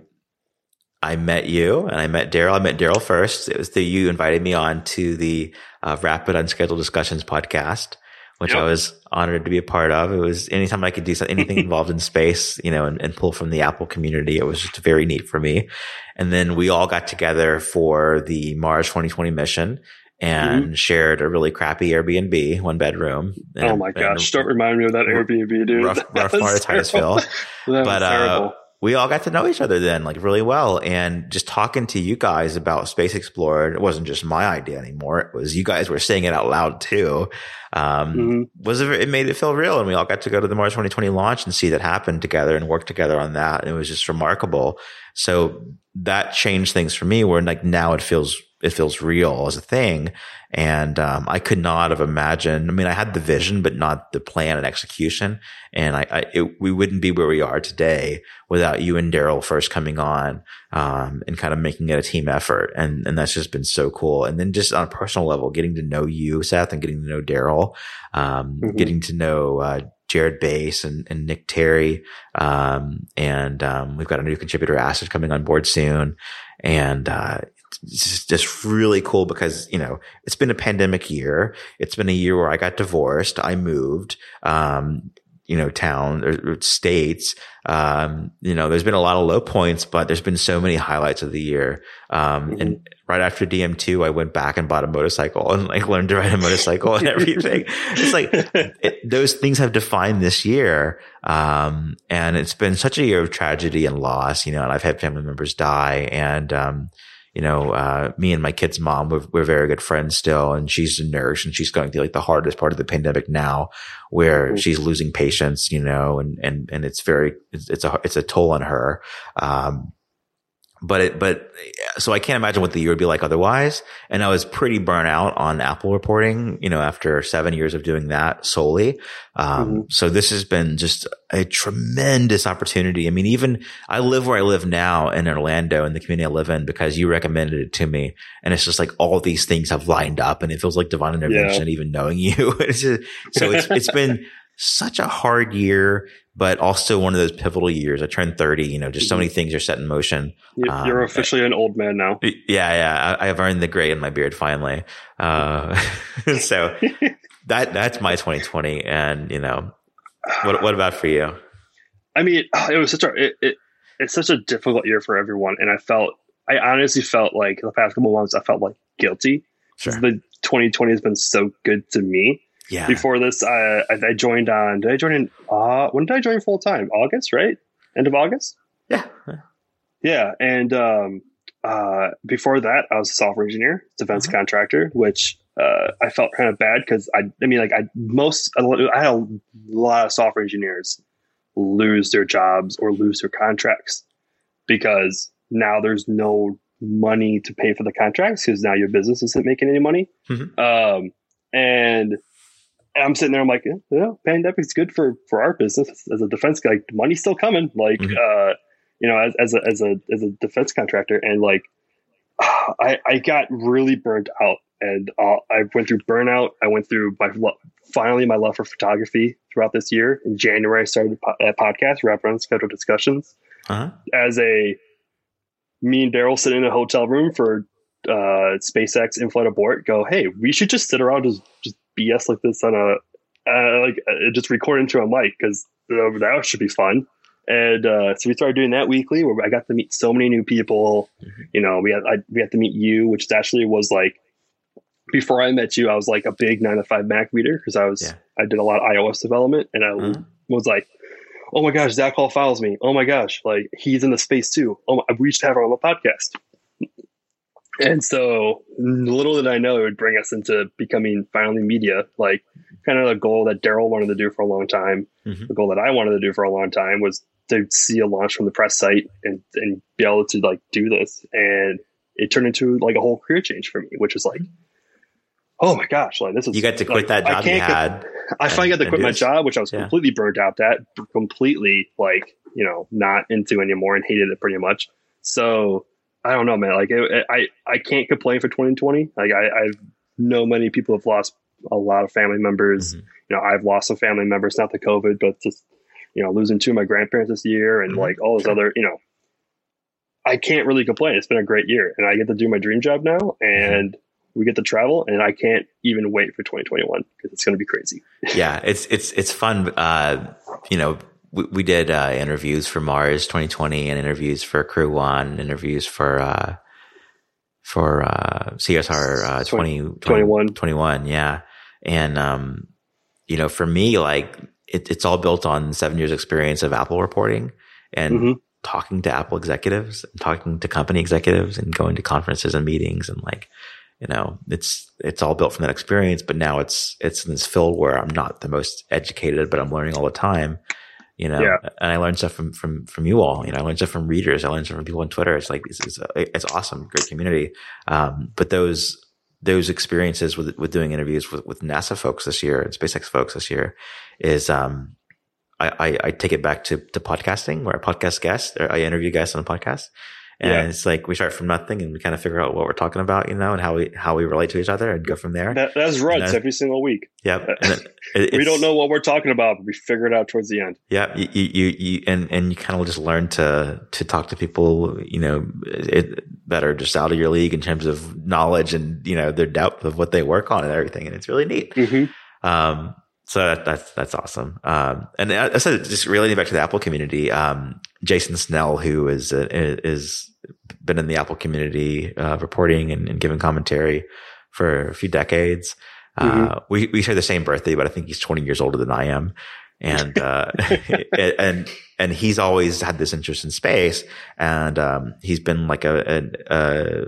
I met you and I met Daryl. I met Daryl first. It was the, you invited me on to the uh, Rapid Unscheduled Discussions podcast, which Yep. I was honored to be a part of. It was anytime I could do something, anything involved in space, you know, and, and pull from the Apple community. It was just very neat for me. And then we all got together for the Mars 2020 mission and shared a really crappy Airbnb, one bedroom. oh And- my and gosh! Don't remind me of that Airbnb, dude. rough, rough part of Titusville. but was uh, we all got to know each other then, like really well, and just talking to you guys about Space Explored. It wasn't just my idea anymore; it was you guys were saying it out loud too. Um, Mhm. Was it, it made it feel real, and we all got to go to the Mars 2020 launch and see that happen together and work together on that, and it was just remarkable. So that changed things for me. Where like now it feels it feels real as a thing. And, um, I could not have imagined, I mean, I had the vision, but not the plan and execution. And I, I it, we wouldn't be where we are today without you and Daryl first coming on, um, and kind of making it a team effort. And, and that's just been so cool. And then just on a personal level, getting to know you, Seth, and getting to know Daryl, um, mm-hmm. getting to know, uh, Jared Bass and, and Nick Terry. Um, and, um, we've got a new contributor Acid coming on board soon. And, uh, it's just really cool because, you know, it's been a pandemic year. It's been a year where I got divorced. I moved. Um, you know, town or, states. Um, you know, there's been a lot of low points, but there's been so many highlights of the year. Um, mm-hmm. and right after DM2, I went back and bought a motorcycle and like learned to ride a motorcycle and everything. it's like it, those things have defined this year. Um, and it's been such a year of tragedy and loss, you know, and I've had family members die and, um, you know, uh, me and my kid's mom, we're, we're, very good friends still. And she's a nurse and she's going through like the hardest part of the pandemic now where mm-hmm. she's losing patients, you know, and, and, and it's very, it's, it's a, it's a toll on her. Um, but it, but so I can't imagine what the year would be like otherwise. And I was pretty burnt out on Apple reporting, you know, after seven years of doing that solely. Um, mm-hmm. so this has been just a tremendous opportunity. I mean, even I live where I live now in Orlando in the community I live in because you recommended it to me. And it's just like all these things have lined up and it feels like divine intervention, yeah. even knowing you. it's just, so it's, it's been such a hard year, but also one of those pivotal years. I turned 30, you know, just so many things are set in motion. You're um, officially an old man now. Yeah. Yeah. I, have earned the gray in my beard finally. Uh, so that, that's my 2020. And, you know, what, what about for you? I mean, it was such a, it, it, it's such a difficult year for everyone. And I felt, I honestly felt like the past couple months, I felt like guilty. Sure. The 2020 has been so good to me yeah. Before this, I, I joined on. Did I join in? Uh, when did I join full time? August, right? End of August. Yeah. Yeah, and um, uh, before that, I was a software engineer, defense uh-huh. contractor, which uh, I felt kind of bad because I, I mean, like I most I had a lot of software engineers lose their jobs or lose their contracts because now there's no money to pay for the contracts because now your business isn't making any money. Mm-hmm. Um, and I'm sitting there. I'm like, yeah, yeah, pandemic's good for for our business as a defense guy. Money's still coming. Like, mm-hmm. uh, you know, as, as a as a as a defense contractor, and like, I I got really burnt out, and uh, I went through burnout. I went through my finally my love for photography throughout this year. In January, I started a podcast, Rapid Unscheduled Discussions, uh-huh. as a me and Daryl sitting in a hotel room for uh, SpaceX in-flight abort. Go, hey, we should just sit around just just BS like this on a uh, like uh, just record into a mic because uh, that should be fun. And uh, so we started doing that weekly, where I got to meet so many new people. Mm-hmm. You know, we had I, we had to meet you, which actually was like before I met you, I was like a big nine to five Mac reader because I was yeah. I did a lot of iOS development, and I mm-hmm. was like, oh my gosh, Zac Hall follows me. Oh my gosh, like he's in the space too. Oh, my, we should have our own podcast. And so little did I know it would bring us into becoming finally media, like kind of a goal that Daryl wanted to do for a long time. Mm-hmm. The goal that I wanted to do for a long time was to see a launch from the press site and, and be able to like do this. And it turned into like a whole career change for me, which was like, oh my gosh, like this is you got to quit like, that job you had. Get, I finally got to quit my job, which I was yeah. completely burnt out that completely like, you know, not into anymore and hated it pretty much. So I don't know, man. Like it, I, I can't complain for 2020. Like I, I know many people have lost a lot of family members. Mm-hmm. You know, I've lost some family members, not the COVID, but just you know, losing two of my grandparents this year, and mm-hmm. like all those other, you know, I can't really complain. It's been a great year, and I get to do my dream job now, mm-hmm. and we get to travel, and I can't even wait for 2021 because it's going to be crazy. yeah, it's it's it's fun. Uh, you know, we, we did uh, interviews for Mars 2020 and interviews for Crew One, interviews for uh, for uh, CSR uh, 20, 20, 21. 21, yeah. And um, you know, for me, like it, it's all built on seven years experience of Apple reporting and mm-hmm. talking to Apple executives, and talking to company executives, and going to conferences and meetings, and like you know, it's it's all built from that experience. But now it's it's in this field where I'm not the most educated, but I'm learning all the time you know, Yeah. and I learned stuff from, from, from you all, you know, I learned stuff from readers. I learned stuff from people on Twitter. It's like, it's, it's, it's awesome. Great community. Um, but those, those experiences with, with doing interviews with, with NASA folks this year and SpaceX folks this year is, um, I, I, I take it back to, to podcasting where I podcast guests or I interview guests on a podcast. And Yeah. it's like we start from nothing and we kind of figure out what we're talking about, you know, and how we, how we relate to each other and go from there. That, that's ruts every single week. Yep. And it- we don't know what we're talking about, but we figure it out towards the end. Yeah, you, you, you, you and, and you kind of just learn to, to talk to people, you know, it, that are just out of your league in terms of knowledge and, you know, their depth of what they work on and everything. And it's really neat. Mm-hmm. Um, so that, that's, that's awesome. Um, and I said, just relating back to the Apple community, um, Jason Snell, who is, uh, is been in the Apple community, uh, reporting and, and giving commentary for a few decades. Uh, we, we share the same birthday, but I think he's 20 years older than I am. And, uh, and, and he's always had this interest in space. And, um, he's been like a, a, a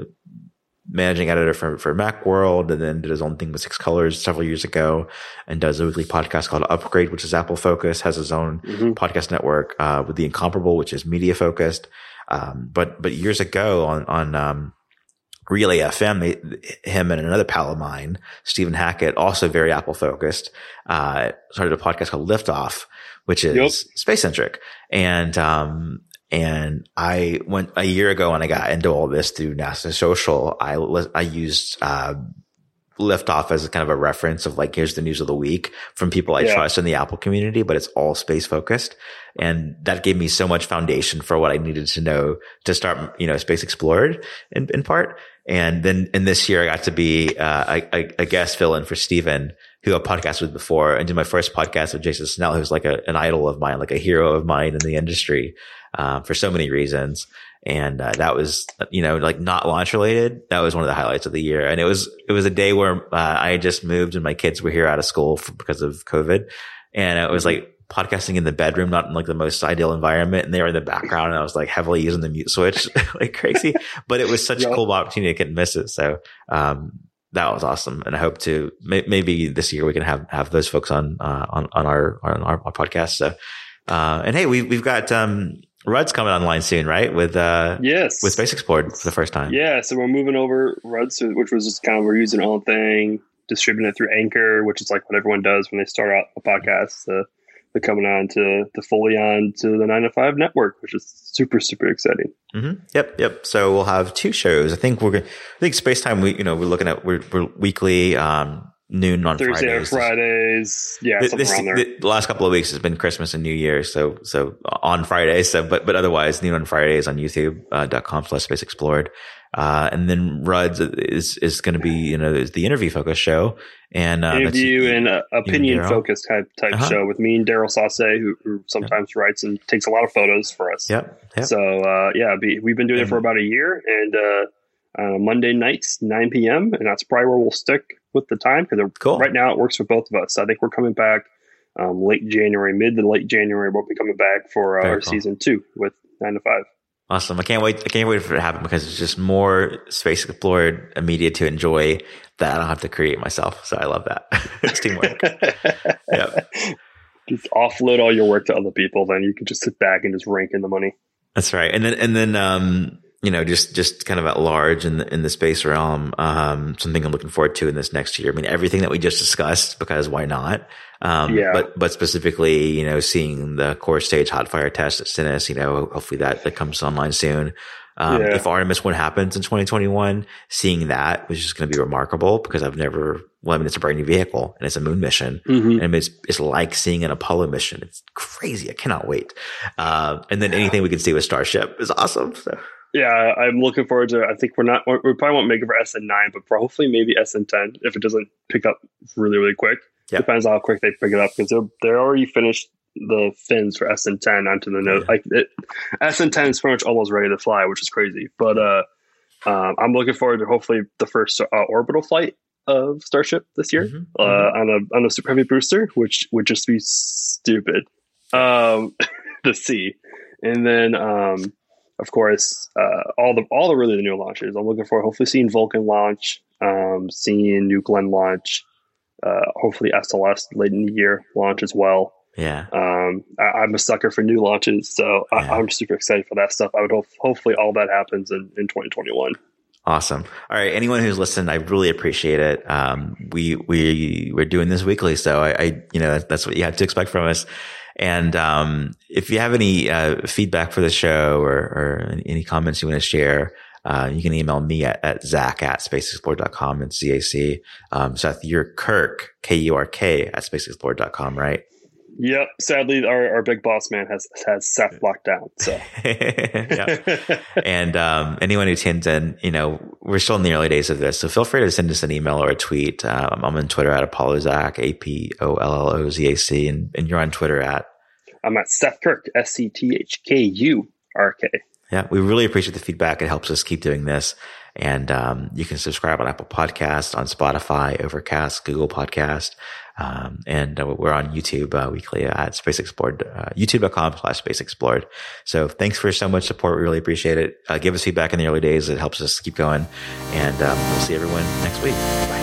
managing editor for, for Macworld and then did his own thing with Six Colors several years ago and does a weekly podcast called Upgrade, which is Apple focused, has his own Mhm. podcast network, uh, with the Incomparable, which is media focused. Um, but, but years ago on, on, um, Relay FM, they, him and another pal of mine, Stephen Hackett, also very Apple focused, uh, started a podcast called Liftoff, which is Yep. space centric. And, um, and I went a year ago when I got into all this through NASA Social. I, I used, uh, Liftoff as a kind of a reference of like, here's the news of the week from people I Yeah. trust in the Apple community, but it's all space focused. And that gave me so much foundation for what I needed to know to start, you know, Space Explored in, in part. And then in this year, I got to be uh, a, a, a guest fill in for Stephen, who I podcasted with before, and did my first podcast with Jason Snell, who's like a, an idol of mine, like a hero of mine in the industry uh, for so many reasons. And uh, that was, you know, like not launch related. That was one of the highlights of the year. And it was, it was a day where uh, I had just moved and my kids were here out of school for, because of COVID. And it was like podcasting in the bedroom, not in like the most ideal environment. And they were in the background and I was like heavily using the mute switch like crazy, but it was such Yeah. a cool opportunity. I couldn't miss it. So, um, that was awesome. And I hope to may, maybe this year we can have, have those folks on, uh, on, on our, on our, our podcast. So, uh, and hey, we, we've got, um, Rudd's coming online soon, right? With, uh, Yes. with Space Explored for the first time. Yeah, so we're moving over Ruds, which was just kind of we're using our own thing, distributing it through Anchor, which is like what everyone does when they start out a podcast. Uh, they're coming on to, to fully on to the nine to five network, which is super super exciting. hmm Yep, yep. So we'll have two shows. I think we're gonna. I think Space Time. We, you know, we're looking at we're, we're weekly, um, noon on Thursday Fridays. Fridays, yeah, Th- This, around there. the last couple of weeks has been Christmas and New Year, so so on Fridays. So, but but otherwise, noon on Fridays on YouTube uh, dot com slash Space Explored. Uh, and then Rudd's is is going to be you know is the interview focus show and uh, Interview and uh, opinion focused type type Uh-huh. show with me and Daryl Sauce, who, who sometimes writes and takes a lot of photos for us. Yep, yep. So uh, yeah, be, we've been doing it for about a year, and uh, Monday nights, 9 p.m., and that's probably where we'll stick with the time because Cool. right now it works for both of us. I think we're coming back um, late January, mid to late January. We'll be coming back for uh, our cool. season two with nine to five. Awesome. I can't wait. I can't wait for it to happen because it's just more space explored media to enjoy that I don't have to create myself. So I love that. it's teamwork. Yep. Just offload all your work to other people, then you can just sit back and just rank in the money. That's right. And then, and then, um, you know, just, just kind of at large in the, in the space realm, um, something I'm looking forward to in this next year. I mean, everything that we just discussed, because why not? Um, Yeah. but, but specifically, you know, seeing the core stage hot fire test at Stennis, you know, hopefully that, that comes online soon. Um, Yeah. if Artemis 1 happens in 2021, seeing that was just going to be remarkable because I've never, well, I mean, it's a brand new vehicle and it's a moon mission. Mm-hmm. And it's, it's like seeing an Apollo mission. It's crazy. I cannot wait. Uh, and then anything we can see with Starship is awesome. So Yeah, I'm looking forward to. I think we're not. We probably won't make it for SN9, but hopefully maybe SN10 if it doesn't pick up really really quick. Depends on how quick they pick it up because they're they're already finished the fins for SN10 onto the nose. Yeah. Like it, SN10 is pretty much almost ready to fly, which is crazy. But uh, um, I'm looking forward to hopefully the first uh, orbital flight of Starship this year Mhm. uh, on a on a super heavy booster, which would just be stupid um, to see. And then, um, of course, uh, all the all the really the new launches. I'm looking for hopefully seeing Vulcan launch, um, seeing New Glenn launch, uh, hopefully SLS late in the year launch as well. Yeah. Um, I, am a sucker for new launches, so yeah. I, am super excited for that stuff. I would hope, hopefully all that happens in, in 2021. Awesome. All right. Anyone who's listened, I really appreciate it. Um, we, we, we're doing this weekly. So I, I, you know, that's what you have to expect from us. And, um, if you have any, uh, feedback for the show or, or any comments you want to share, uh, you can email me at, at zac at spaceexplored.com and ZAC. Um, Seth, you're Kurk, K-U-R-K at spaceexplored.com, right? Yep. Sadly, our, our big boss man has has Seth locked down. So, and um, anyone who tunes in, you know, we're still in the early days of this, so feel free to send us an email or a tweet. Um, I'm on Twitter at ApolloZac, A P O L L O Z A C, and and you're on Twitter at. I'm at Seth Kurk, S C T H K U R K. Yeah, we really appreciate the feedback. It helps us keep doing this. And um, you can subscribe on Apple Podcast, on Spotify, Overcast, Google Podcast. Um, and uh, we're on YouTube uh, weekly at Space Explored, uh, youtube.com slash Space Explored. So thanks for so much support. We really appreciate it. Uh, give us feedback in the early days. It helps us keep going. And um, we'll see everyone next week. Bye.